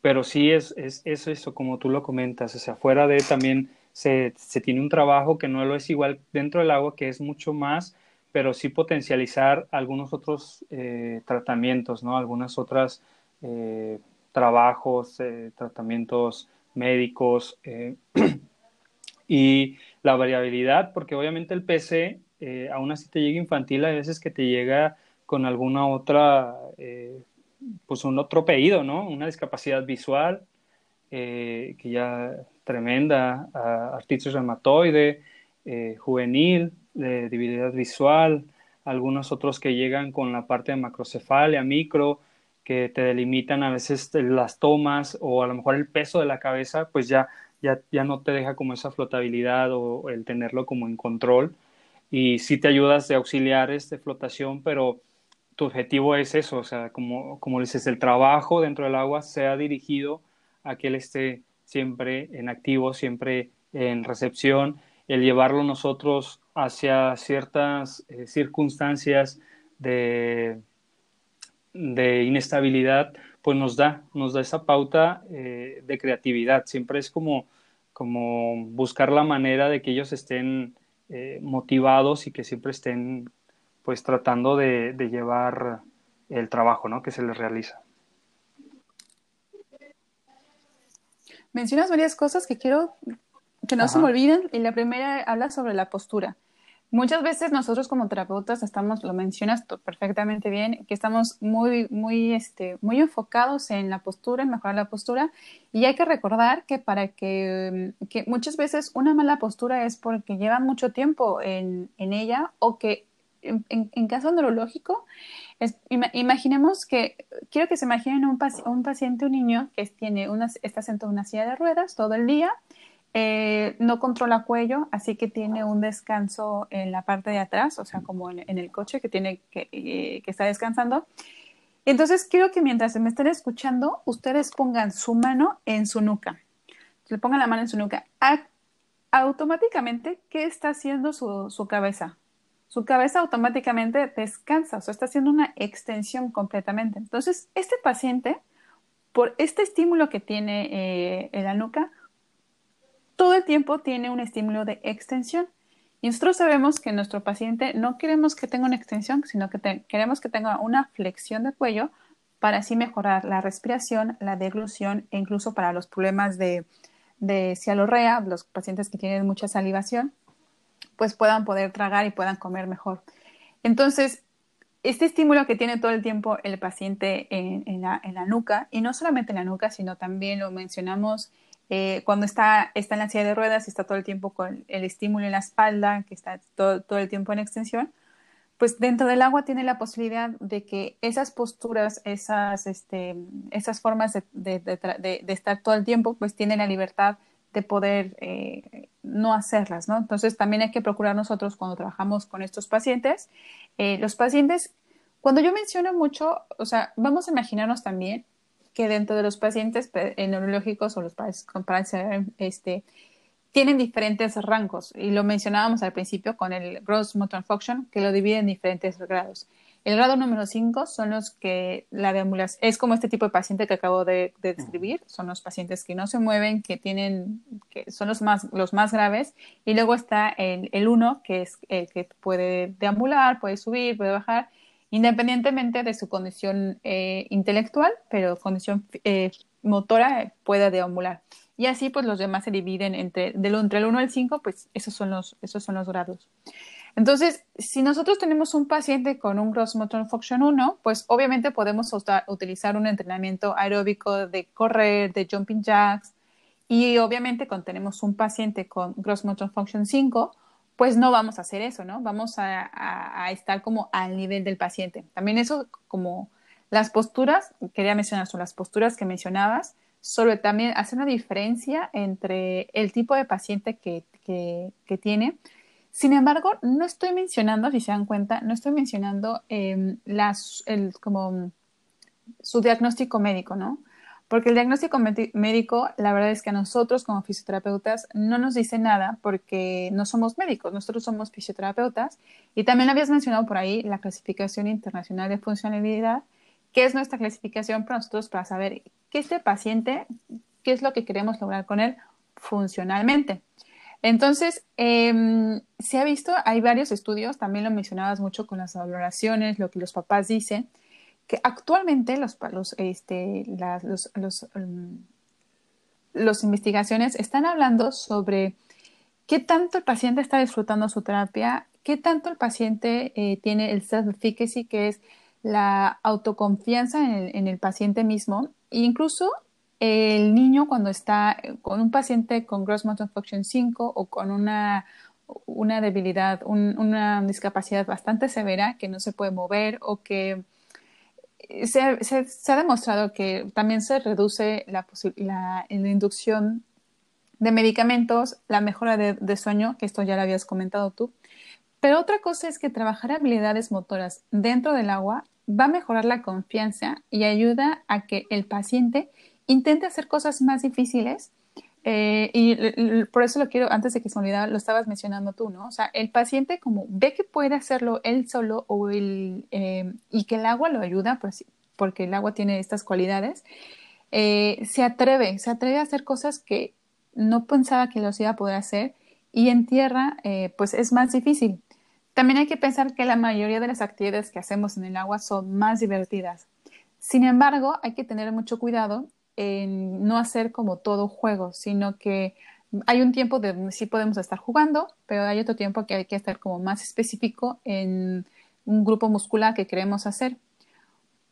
pero sí es, es, es, eso, como tú lo comentas, o sea, fuera de también se, se, tiene un trabajo que no lo es igual dentro del agua, que es mucho más, pero sí potencializar algunos otros eh, tratamientos, ¿no? Algunas otras eh, trabajos, eh, tratamientos médicos y la variabilidad, porque obviamente el PC, aún así te llega infantil, hay veces que te llega con alguna otra pues un otro pedido, ¿no? Una discapacidad visual, que ya tremenda, artritis reumatoide, juvenil, de debilidad visual, algunos otros que llegan con la parte de macrocefalia, micro, que te delimitan a veces las tomas o a lo mejor el peso de la cabeza, pues ya, ya, ya no te deja como esa flotabilidad o el tenerlo como en control. Y sí te ayudas de auxiliares de flotación, pero tu objetivo es eso, o sea, como, como dices, el trabajo dentro del agua sea dirigido a que él esté siempre en activo, siempre en recepción, el llevarlo nosotros hacia ciertas eh, circunstancias de, de, inestabilidad, pues nos da, nos da esa pauta eh, de creatividad. Siempre es como, como buscar la manera de que ellos estén eh, motivados y que siempre estén pues tratando de, llevar el trabajo ¿no? que se les realiza. Mencionas varias cosas que quiero que no se me olviden y la primera habla sobre la postura. Muchas veces nosotros como terapeutas estamos, lo mencionas perfectamente bien, que estamos muy, muy, este, muy enfocados en la postura, en mejorar la postura, y hay que recordar que para que, que muchas veces una mala postura es porque lleva mucho tiempo en, en ella o que en, caso neurológico, imaginemos que, quiero que se imaginen un, un paciente, un niño que tiene una, está sentado en una silla de ruedas todo el día, eh, no controla cuello, así que tiene un descanso en la parte de atrás, o sea, como en, el coche que, tiene, eh, que está descansando. Entonces, quiero que mientras me estén escuchando, ustedes pongan su mano en su nuca. Le pongan la mano en su nuca. automáticamente, ¿qué está haciendo su, su cabeza? su cabeza automáticamente descansa, o sea, está haciendo una extensión completamente. Entonces, este paciente, por este estímulo que tiene eh, en la nuca, todo el tiempo tiene un estímulo de extensión. Y nosotros sabemos que nuestro paciente no queremos que tenga una extensión, sino que queremos que tenga una flexión de cuello para así mejorar la respiración, la deglución e incluso para los problemas de, de cialorrea, los pacientes que tienen mucha salivación pues puedan poder tragar y puedan comer mejor. Entonces, este estímulo que tiene todo el tiempo el paciente en, la, nuca, y no solamente en la nuca, sino también lo mencionamos eh, cuando está, está en la silla de ruedas y está todo el tiempo con el estímulo en la espalda, que está todo, el tiempo en extensión, pues dentro del agua tiene la posibilidad de que esas posturas, esas, este, esas formas de, de, estar todo el tiempo, pues tienen la libertad de poder eh, no hacerlas, ¿no? Entonces también hay que procurar nosotros cuando trabajamos con estos pacientes, eh, los pacientes, cuando yo menciono mucho, o sea, vamos a imaginarnos también que dentro de los pacientes neurológicos o los pacientes con este, tienen diferentes rangos. Y lo mencionábamos al principio con el Gross Motor Function que lo divide en diferentes grados. El grado número 5 son los que la deambulación es como este tipo de paciente que acabo de, describir, son los pacientes que no se mueven, que tienen, que son los más, los más graves, y luego está el 1, que es el que puede deambular, puede subir, puede bajar, independientemente de su condición eh, intelectual, pero condición eh, motora puede deambular. Y así pues los demás se dividen entre, del, entre el 1 al 5, pues esos son los, esos son los grados. Entonces, si nosotros tenemos un paciente con un Gross Motor Function 1, pues obviamente podemos utilizar un entrenamiento aeróbico de correr, de jumping jacks, y obviamente cuando tenemos un paciente con Gross Motor Function 5, pues no vamos a hacer eso, ¿no? Vamos a, estar como al nivel del paciente. También eso, como las posturas, quería mencionar son las posturas que mencionabas, sobre también hacer una diferencia entre el tipo de paciente que, que tiene, sin embargo, no estoy mencionando, si se dan cuenta, no estoy mencionando em, las, el, como su diagnóstico médico, ¿no? Porque el diagnóstico médico, la verdad es que a nosotros como fisioterapeutas no nos dice nada porque no somos médicos, nosotros somos fisioterapeutas. Y también habías mencionado por ahí la clasificación internacional de funcionalidad, que es nuestra clasificación para nosotros para saber qué este paciente, qué es lo que queremos lograr con él funcionalmente. Entonces, em, se ha visto, hay varios estudios, también lo mencionabas mucho con las valoraciones, lo que los papás dicen, que actualmente los, los, este, las, los, los, em, investigaciones están hablando sobre qué tanto el paciente está disfrutando su terapia, qué tanto el paciente eh, tiene el self-efficacy, que es la autoconfianza en el, en el paciente mismo, e incluso el niño cuando está con un paciente con Gross Motor Function 5 o con una, una debilidad, una discapacidad bastante severa que no se puede mover o que se, ha demostrado que también se reduce la, inducción de medicamentos, la mejora de, de, sueño, que esto ya lo habías comentado tú. Pero otra cosa es que trabajar habilidades motoras dentro del agua va a mejorar la confianza y ayuda a que el paciente intente hacer cosas más difíciles. Eh, y por eso lo quiero, antes de que se me olvidara, lo estabas mencionando tú, ¿no? O sea, el paciente como ve que puede hacerlo él solo o el, eh, y que el agua lo ayuda, porque el agua tiene estas cualidades, eh, se atreve, se atreve a hacer cosas que no pensaba que los iba a poder hacer y en tierra, pues es más difícil. También hay que pensar que la mayoría de las actividades que hacemos en el agua son más divertidas. Sin embargo, hay que tener mucho cuidado en no hacer como todo juego, sino que hay un tiempo de sí podemos estar jugando, pero hay otro tiempo que hay que estar como más específico en un grupo muscular que queremos hacer.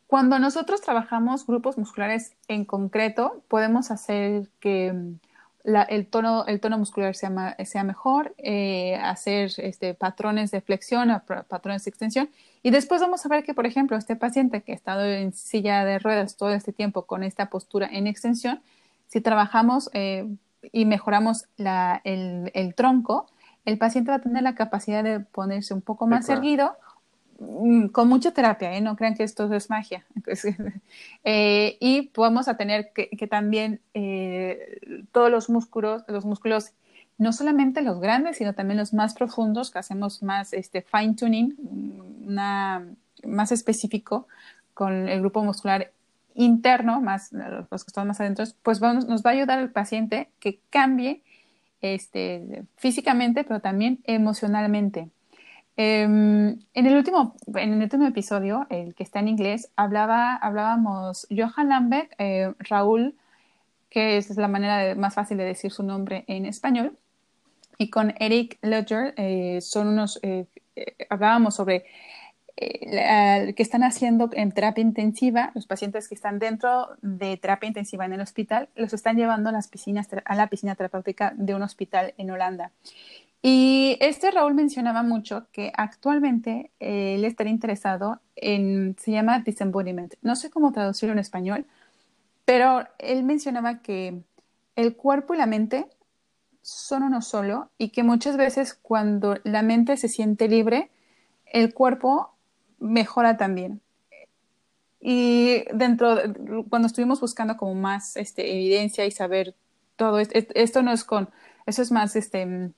Cuando nosotros trabajamos grupos musculares en concreto, podemos hacer que el, tono, el tono muscular sea, sea mejor, eh, hacer este, patrones de flexión, patrones de extensión. Y después vamos a ver que, por ejemplo, este paciente que ha estado en silla de ruedas todo este tiempo con esta postura en extensión, si trabajamos eh, y mejoramos la, el, el, tronco, el paciente va a tener la capacidad de ponerse un poco más erguido Mm, con mucha terapia, ¿eh? no crean que esto es magia. eh, y vamos a tener que, que también todos los músculos, los músculos, no solamente los grandes, sino también los más profundos, que hacemos más este, fine tuning, más específico con el grupo muscular interno, más los que están más adentro, pues nos va a ayudar al paciente que cambie este, físicamente, pero también emocionalmente. Em, en, el último, en el último episodio, el que está en inglés, hablaba, hablábamos Johan Lambert, eh, Raúl, que es la manera más fácil de decir su nombre en español, y con Eric Ledger, eh, son unos, eh, hablábamos sobre que están haciendo en terapia intensiva, los pacientes que están dentro de terapia intensiva en el hospital, los están llevando a, las piscinas, a la piscina terapéutica de un hospital en Holanda. Y este Raúl mencionaba mucho que actualmente eh, él estaría interesado en, se llama disembodiment, no sé cómo traducirlo en español, pero él mencionaba que el cuerpo y la mente son uno solo y que muchas veces cuando la mente se siente libre, el cuerpo mejora también. Y dentro, cuando estuvimos buscando como más este, evidencia y saber todo esto, esto no es con, eso es más este,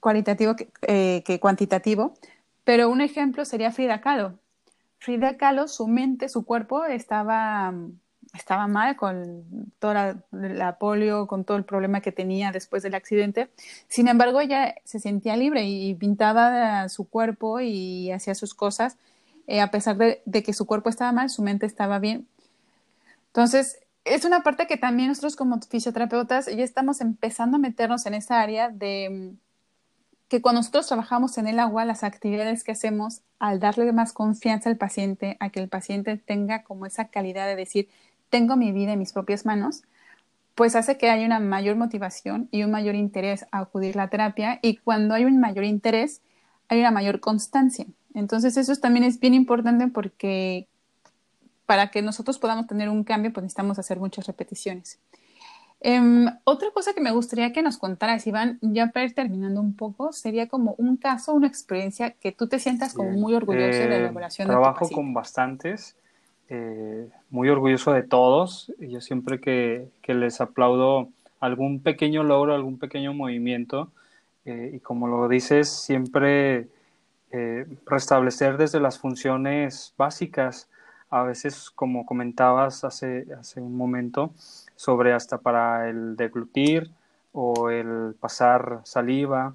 cualitativo eh, que, cuantitativo, pero un ejemplo sería Frida Kahlo. Frida Kahlo, su mente, su cuerpo estaba, estaba mal con toda la, polio, con todo el problema que tenía después del accidente. Sin embargo, ella se sentía libre y pintaba su cuerpo y hacía sus cosas. Eh, a pesar de, de, que su cuerpo estaba mal, su mente estaba bien. Entonces, es una parte que también nosotros como fisioterapeutas ya estamos empezando a meternos en esa área de que cuando nosotros trabajamos en el agua, las actividades que hacemos, al darle más confianza al paciente, a que el paciente tenga como esa calidad de decir, tengo mi vida en mis propias manos, pues hace que haya una mayor motivación y un mayor interés a acudir a la terapia y cuando hay un mayor interés, hay una mayor constancia. Entonces eso también es bien importante porque para que nosotros podamos tener un cambio, pues necesitamos hacer muchas repeticiones. Em, otra cosa que me gustaría que nos contaras, Iván, ya para ir terminando un poco, sería como un caso, una experiencia que tú te sientas como muy orgulloso de la eh, elaboración de Trabajo con bastantes, eh, muy orgulloso de todos. Yo siempre que, que, les aplaudo algún pequeño logro, algún pequeño movimiento, eh, y como lo dices, siempre restablecer desde las funciones básicas a veces, como comentabas hace, hace un momento, sobre hasta para el deglutir o el pasar saliva,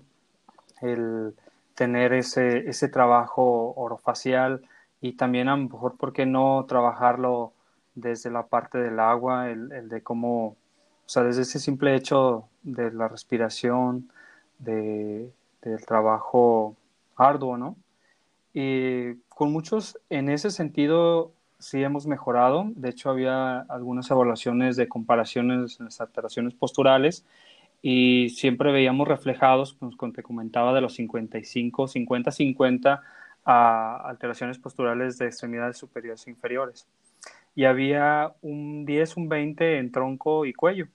el tener ese, ese trabajo orofacial y también a lo mejor, ¿por qué no trabajarlo desde la parte del agua, el, el de cómo, o sea, desde ese simple hecho de la respiración, de, del trabajo arduo, ¿no? Y con muchos, en ese sentido, sí hemos mejorado. De hecho, había algunas evaluaciones de comparaciones en las alteraciones posturales y siempre veíamos reflejados, pues, como te comentaba, de los 55, 50-50 a alteraciones posturales de extremidades superiores e inferiores. Y había un 10, un 20 en tronco y cuello.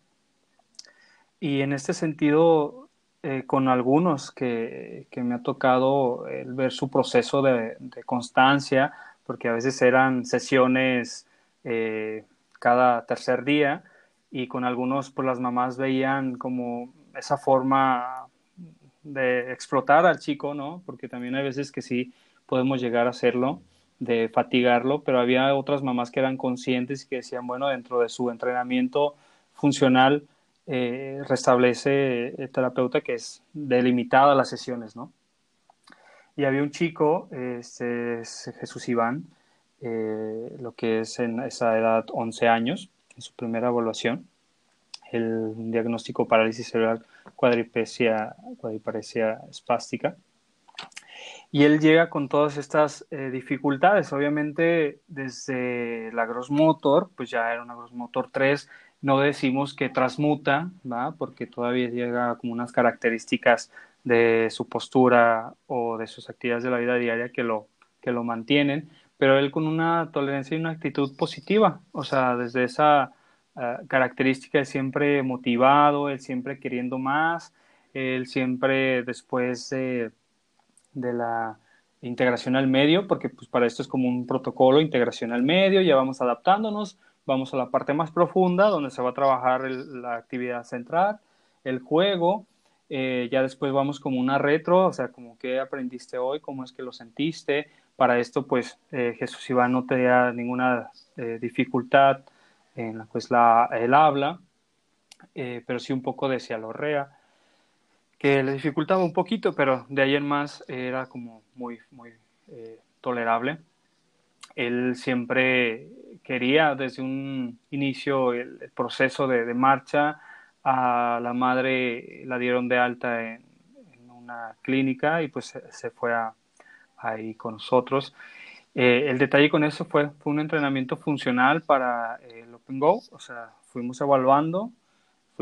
Y en este sentido, eh, con algunos que, que, me ha tocado el ver su proceso de, de, constancia, porque a veces eran sesiones eh, cada tercer día, y con algunos, pues las mamás veían como esa forma de explotar al chico, ¿no? Porque también hay veces que sí podemos llegar a hacerlo, de fatigarlo, pero había otras mamás que eran conscientes y que decían, bueno, dentro de su entrenamiento funcional eh, restablece el terapeuta que es delimitada las sesiones, ¿no? Y había un chico, este es Jesús Iván, eh, lo que es en esa edad 11 años, en su primera evaluación, el diagnóstico parálisis cerebral cuadripesia, cuadriparesia espástica. Y él llega con todas estas eh, dificultades. Obviamente, desde la gross motor, pues ya era una gross motor 3, no decimos que transmuta, ¿va? porque todavía llega como unas características de su postura o de sus actividades de la vida diaria que lo, que lo mantienen, pero él con una tolerancia y una actitud positiva, o sea, desde esa uh, característica de siempre motivado, él siempre queriendo más, él siempre después de, de la integración al medio, porque pues para esto es como un protocolo, integración al medio, ya vamos adaptándonos, vamos a la parte más profunda donde se va a trabajar la actividad central, el juego, eh, ya después vamos como una retro, o sea, como qué aprendiste hoy, cómo es que lo sentiste. Para esto, pues eh, Jesús Iván no tenía ninguna eh, dificultad en pues, la, el habla, pero sí un poco de cialorrea, que le dificultaba un poquito, pero de ahí en más era como muy, muy eh, tolerable. Él siempre quería desde un inicio el, proceso de, de marcha, a la madre la dieron de alta en, en una clínica y pues se, se fue a, ahí con nosotros. Eh, el detalle con eso fue, fue un entrenamiento funcional para el Open Go, o sea, fuimos evaluando,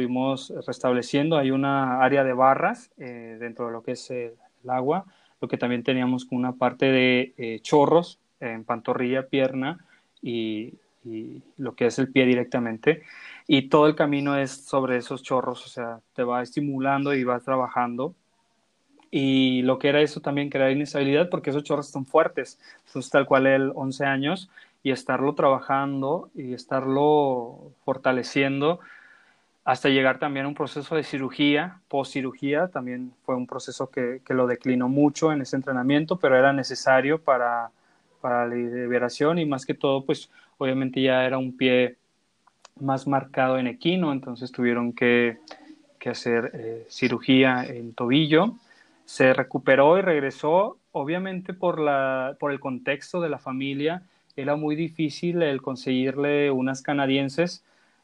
fuimos restableciendo, hay una área de barras eh, dentro de lo que es el, el, agua, lo que también teníamos con una parte de eh, chorros en pantorrilla, pierna y, y lo que es el pie directamente y todo el camino es sobre esos chorros, o sea, te va estimulando y vas trabajando. Y lo que era eso también, crear inestabilidad, porque esos chorros son fuertes. Entonces, tal cual él, 11 años, y estarlo trabajando y estarlo fortaleciendo hasta llegar también a un proceso de cirugía, post cirugía, también fue un proceso que, que, lo declinó mucho en ese entrenamiento, pero era necesario para, para la liberación y más que todo, pues obviamente ya era un pie más marcado en equino, entonces tuvieron que, que hacer eh, cirugía en tobillo. Se recuperó y regresó, obviamente por, la, por el contexto de la familia, era muy difícil el conseguirle unas canadienses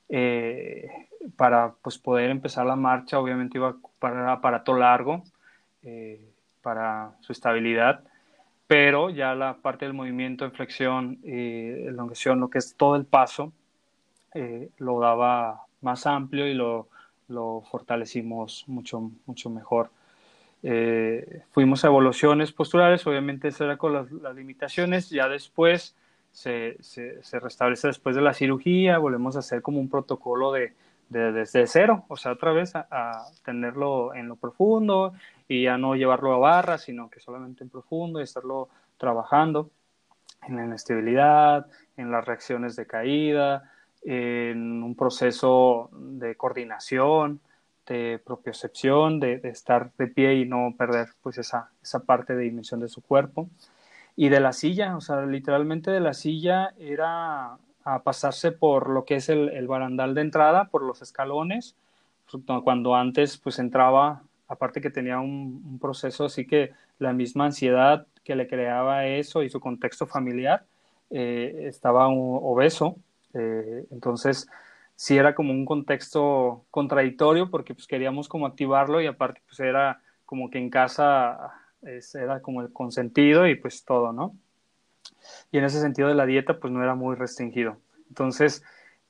eh, para pues, poder empezar la marcha, obviamente iba para aparato largo eh, para su estabilidad, pero ya la parte del movimiento en flexión y elongación, lo que es todo el paso, eh, lo daba más amplio y lo, lo fortalecimos mucho, mucho mejor. Eh, fuimos a evoluciones posturales, obviamente eso era con las, las limitaciones, ya después se, se, se, restablece después de la cirugía, volvemos a hacer como un protocolo de, de desde cero, o sea, otra vez a, a, tenerlo en lo profundo y ya no llevarlo a barra, sino que solamente en profundo y estarlo trabajando en la inestabilidad, en las reacciones de caída, en un proceso de coordinación, de propiocepción, de, de, estar de pie y no perder pues esa, esa parte de dimensión de su cuerpo. y de la silla, o sea, literalmente de la silla era a pasarse por lo que es el, el barandal de entrada, por los escalones, cuando antes pues entraba, aparte que tenía un, proceso así que la misma ansiedad que le creaba eso y su contexto familiar, eh, estaba obeso, eh, entonces sí era como un contexto contradictorio porque pues queríamos como activarlo y aparte pues era como que en casa era como el consentido y pues todo, ¿no? Y en ese sentido de la dieta pues no era muy restringido. Entonces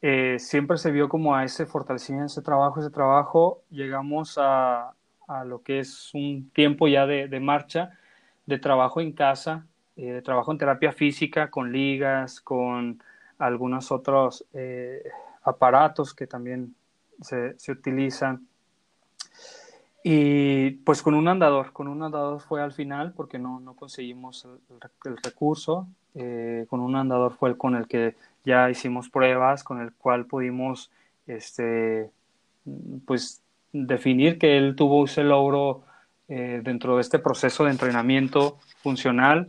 eh, siempre se vio como a ese fortalecimiento, ese trabajo, ese trabajo, llegamos a, a lo que es un tiempo ya de, de marcha de trabajo en casa, eh, de trabajo en terapia física con ligas, con algunos otros eh, aparatos que también se, se, utilizan. Y pues con un andador, con un andador fue al final porque no, no conseguimos el, el recurso, eh, con un andador fue el con el que ya hicimos pruebas, con el cual pudimos este, pues definir que él tuvo ese logro eh, dentro de este proceso de entrenamiento funcional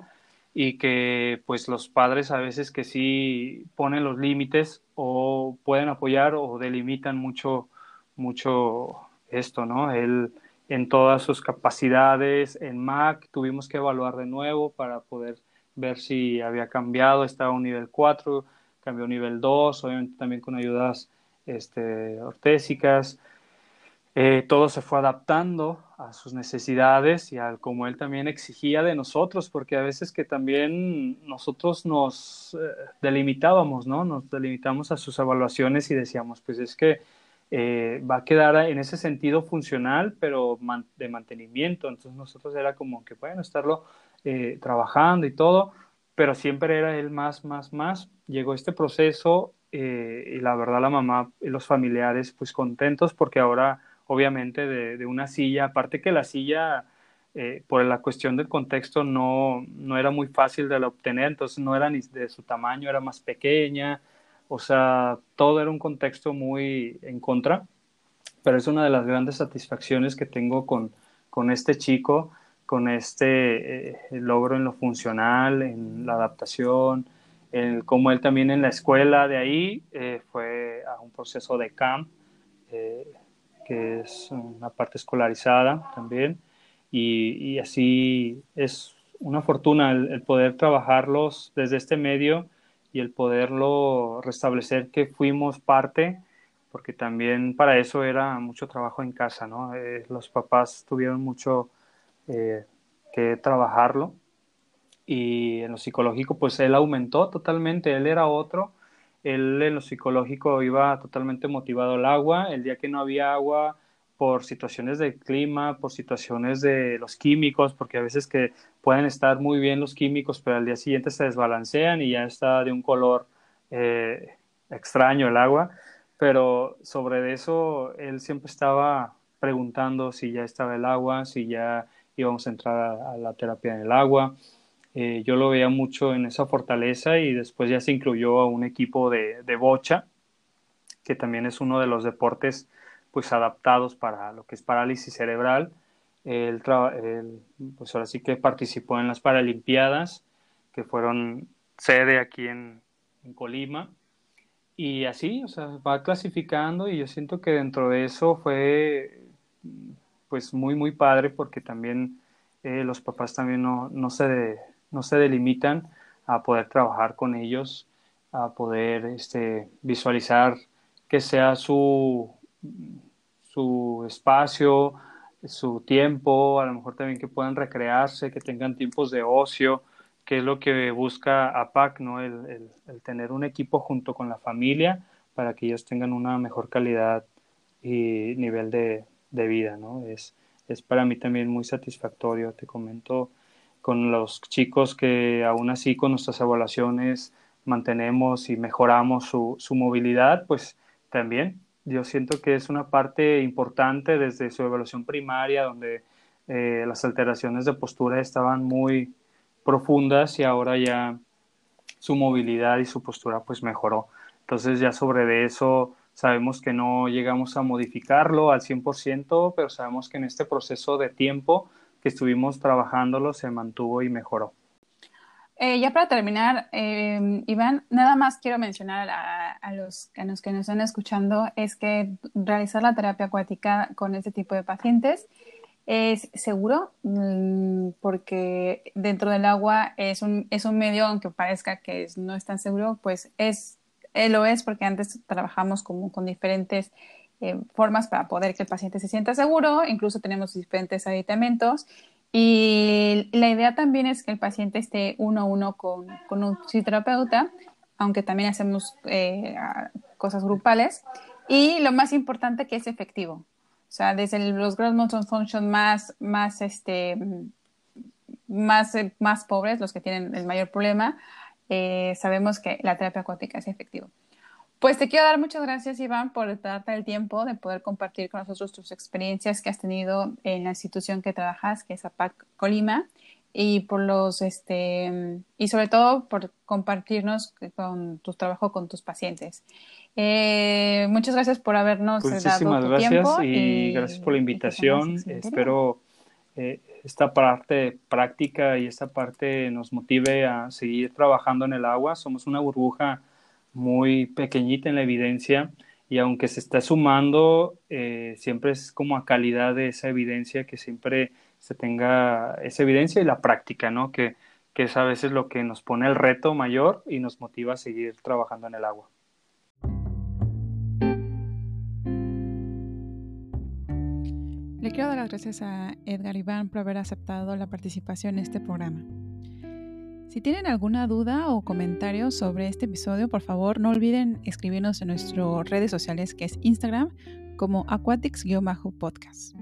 y que pues los padres a veces que sí ponen los límites o pueden apoyar o delimitan mucho mucho esto, ¿no? Él en todas sus capacidades en Mac tuvimos que evaluar de nuevo para poder ver si había cambiado, estaba a un nivel 4, cambió a nivel 2, obviamente también con ayudas este, ortésicas. Eh, todo se fue adaptando a sus necesidades y al como él también exigía de nosotros, porque a veces que también nosotros nos eh, delimitábamos, ¿no? Nos delimitamos a sus evaluaciones y decíamos, pues es que eh, va a quedar en ese sentido funcional, pero de mantenimiento. Entonces nosotros era como que, bueno, estarlo eh, trabajando y todo, pero siempre era él más, más, más. Llegó este proceso eh, y la verdad la mamá y los familiares pues contentos porque ahora obviamente de, una silla, aparte que la silla, eh, por la cuestión del contexto, no, no era muy fácil de obtener, entonces no era ni de su tamaño, era más pequeña, o sea, todo era un contexto muy en contra, pero es una de las grandes satisfacciones que tengo con, con este chico, con este eh, logro en lo funcional, en la adaptación, en como él también en la escuela de ahí eh, fue a un proceso de camp, eh, que es una parte escolarizada también, y, y así es una fortuna el, poder trabajarlos desde este medio y el poderlo restablecer que fuimos parte, porque también para eso era mucho trabajo en casa, ¿no? Eh, los papás tuvieron mucho eh, que trabajarlo. Y en lo psicológico pues él aumentó totalmente, él era otro. Él en lo psicológico iba totalmente motivado al agua, el día que no había agua por situaciones de clima, por situaciones de los químicos, porque a veces que pueden estar muy bien los químicos, pero al día siguiente se desbalancean y ya está de un color eh, extraño el agua, pero sobre eso él siempre estaba preguntando si ya estaba el agua, si ya íbamos a entrar a, a la terapia en el agua, eh, yo lo veía mucho en esa fortaleza y después ya se incluyó a un equipo de, de bocha, que también es uno de los deportes pues adaptados para lo que es parálisis cerebral. Él, él, pues ahora sí que participó en las Paralimpiadas, que fueron sede aquí en, en, Colima. Y así, o sea, va clasificando y yo siento que dentro de eso fue pues muy, muy padre porque también eh, los papás también no, no se no se delimitan a poder trabajar con ellos, a poder este, visualizar que sea su, su espacio, su tiempo, a lo mejor también que puedan recrearse, que tengan tiempos de ocio, que es lo que busca APAC, ¿no? El, el, el, tener un equipo junto con la familia para que ellos tengan una mejor calidad y nivel de, de vida, ¿no? Es, es para mí también muy satisfactorio, te comento, con los chicos que aún así con nuestras evaluaciones mantenemos y mejoramos su, su movilidad, pues también yo siento que es una parte importante desde su evaluación primaria, donde eh, las alteraciones de postura estaban muy profundas y ahora ya su movilidad y su postura pues mejoró. Entonces ya sobre de eso sabemos que no llegamos a modificarlo al 100%, pero sabemos que en este proceso de tiempo que estuvimos trabajándolo se mantuvo y mejoró. Eh, ya para terminar, eh, Iván, nada más quiero mencionar a, los, que nos están escuchando es que realizar la terapia acuática con este tipo de pacientes es seguro mm, porque dentro del agua es un, es un medio, aunque parezca que no es tan seguro, pues es, eh, lo es porque antes trabajamos con diferentes eh, formas para poder que el paciente se sienta seguro, incluso tenemos diferentes aditamentos y la idea también es que el paciente esté uno a uno con, un psicoterapeuta, aunque también hacemos eh, cosas grupales y lo más importante que es efectivo. O sea, desde los gross motor function más, más, este, más, eh, más pobres, los que tienen el mayor problema, eh, sabemos que la terapia acuática es efectiva. Pues te quiero dar muchas gracias, Iván, por darte el tiempo de poder compartir con nosotros tus experiencias que has tenido en la institución que trabajas, que es APAC Colima, y por los, este, y sobre todo por compartirnos con tu trabajo con tus pacientes. Eh, muchas gracias por habernos dado tu gracias tiempo y, gracias por la invitación. Espero eh, esta parte práctica y esta parte nos motive a seguir trabajando en el agua. Somos una burbuja muy pequeñita en la evidencia y aunque se está sumando, eh, siempre es como a calidad de esa evidencia que siempre se tenga esa evidencia y la práctica, ¿no? Que, que es a veces lo que nos pone el reto mayor y nos motiva a seguir trabajando en el agua. Le quiero dar las gracias a Edgar Iván por haber aceptado la participación en este programa. Si tienen alguna duda o comentario sobre este episodio, por favor no olviden escribirnos en nuestras redes sociales que es Instagram como aquatics-podcast.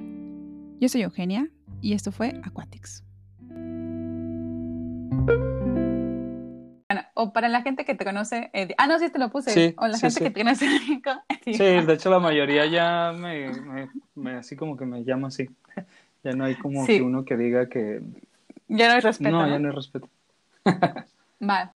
Yo soy Eugenia y esto fue Aquatics. O para la gente que te conoce, eh, ah, no, sí te lo puse, o la gente que te conoce. sí, de hecho la mayoría ya me, me, así como que me llama así. ya no hay como que uno que diga que... Ya no hay respeto. No, ya no hay respeto. vale.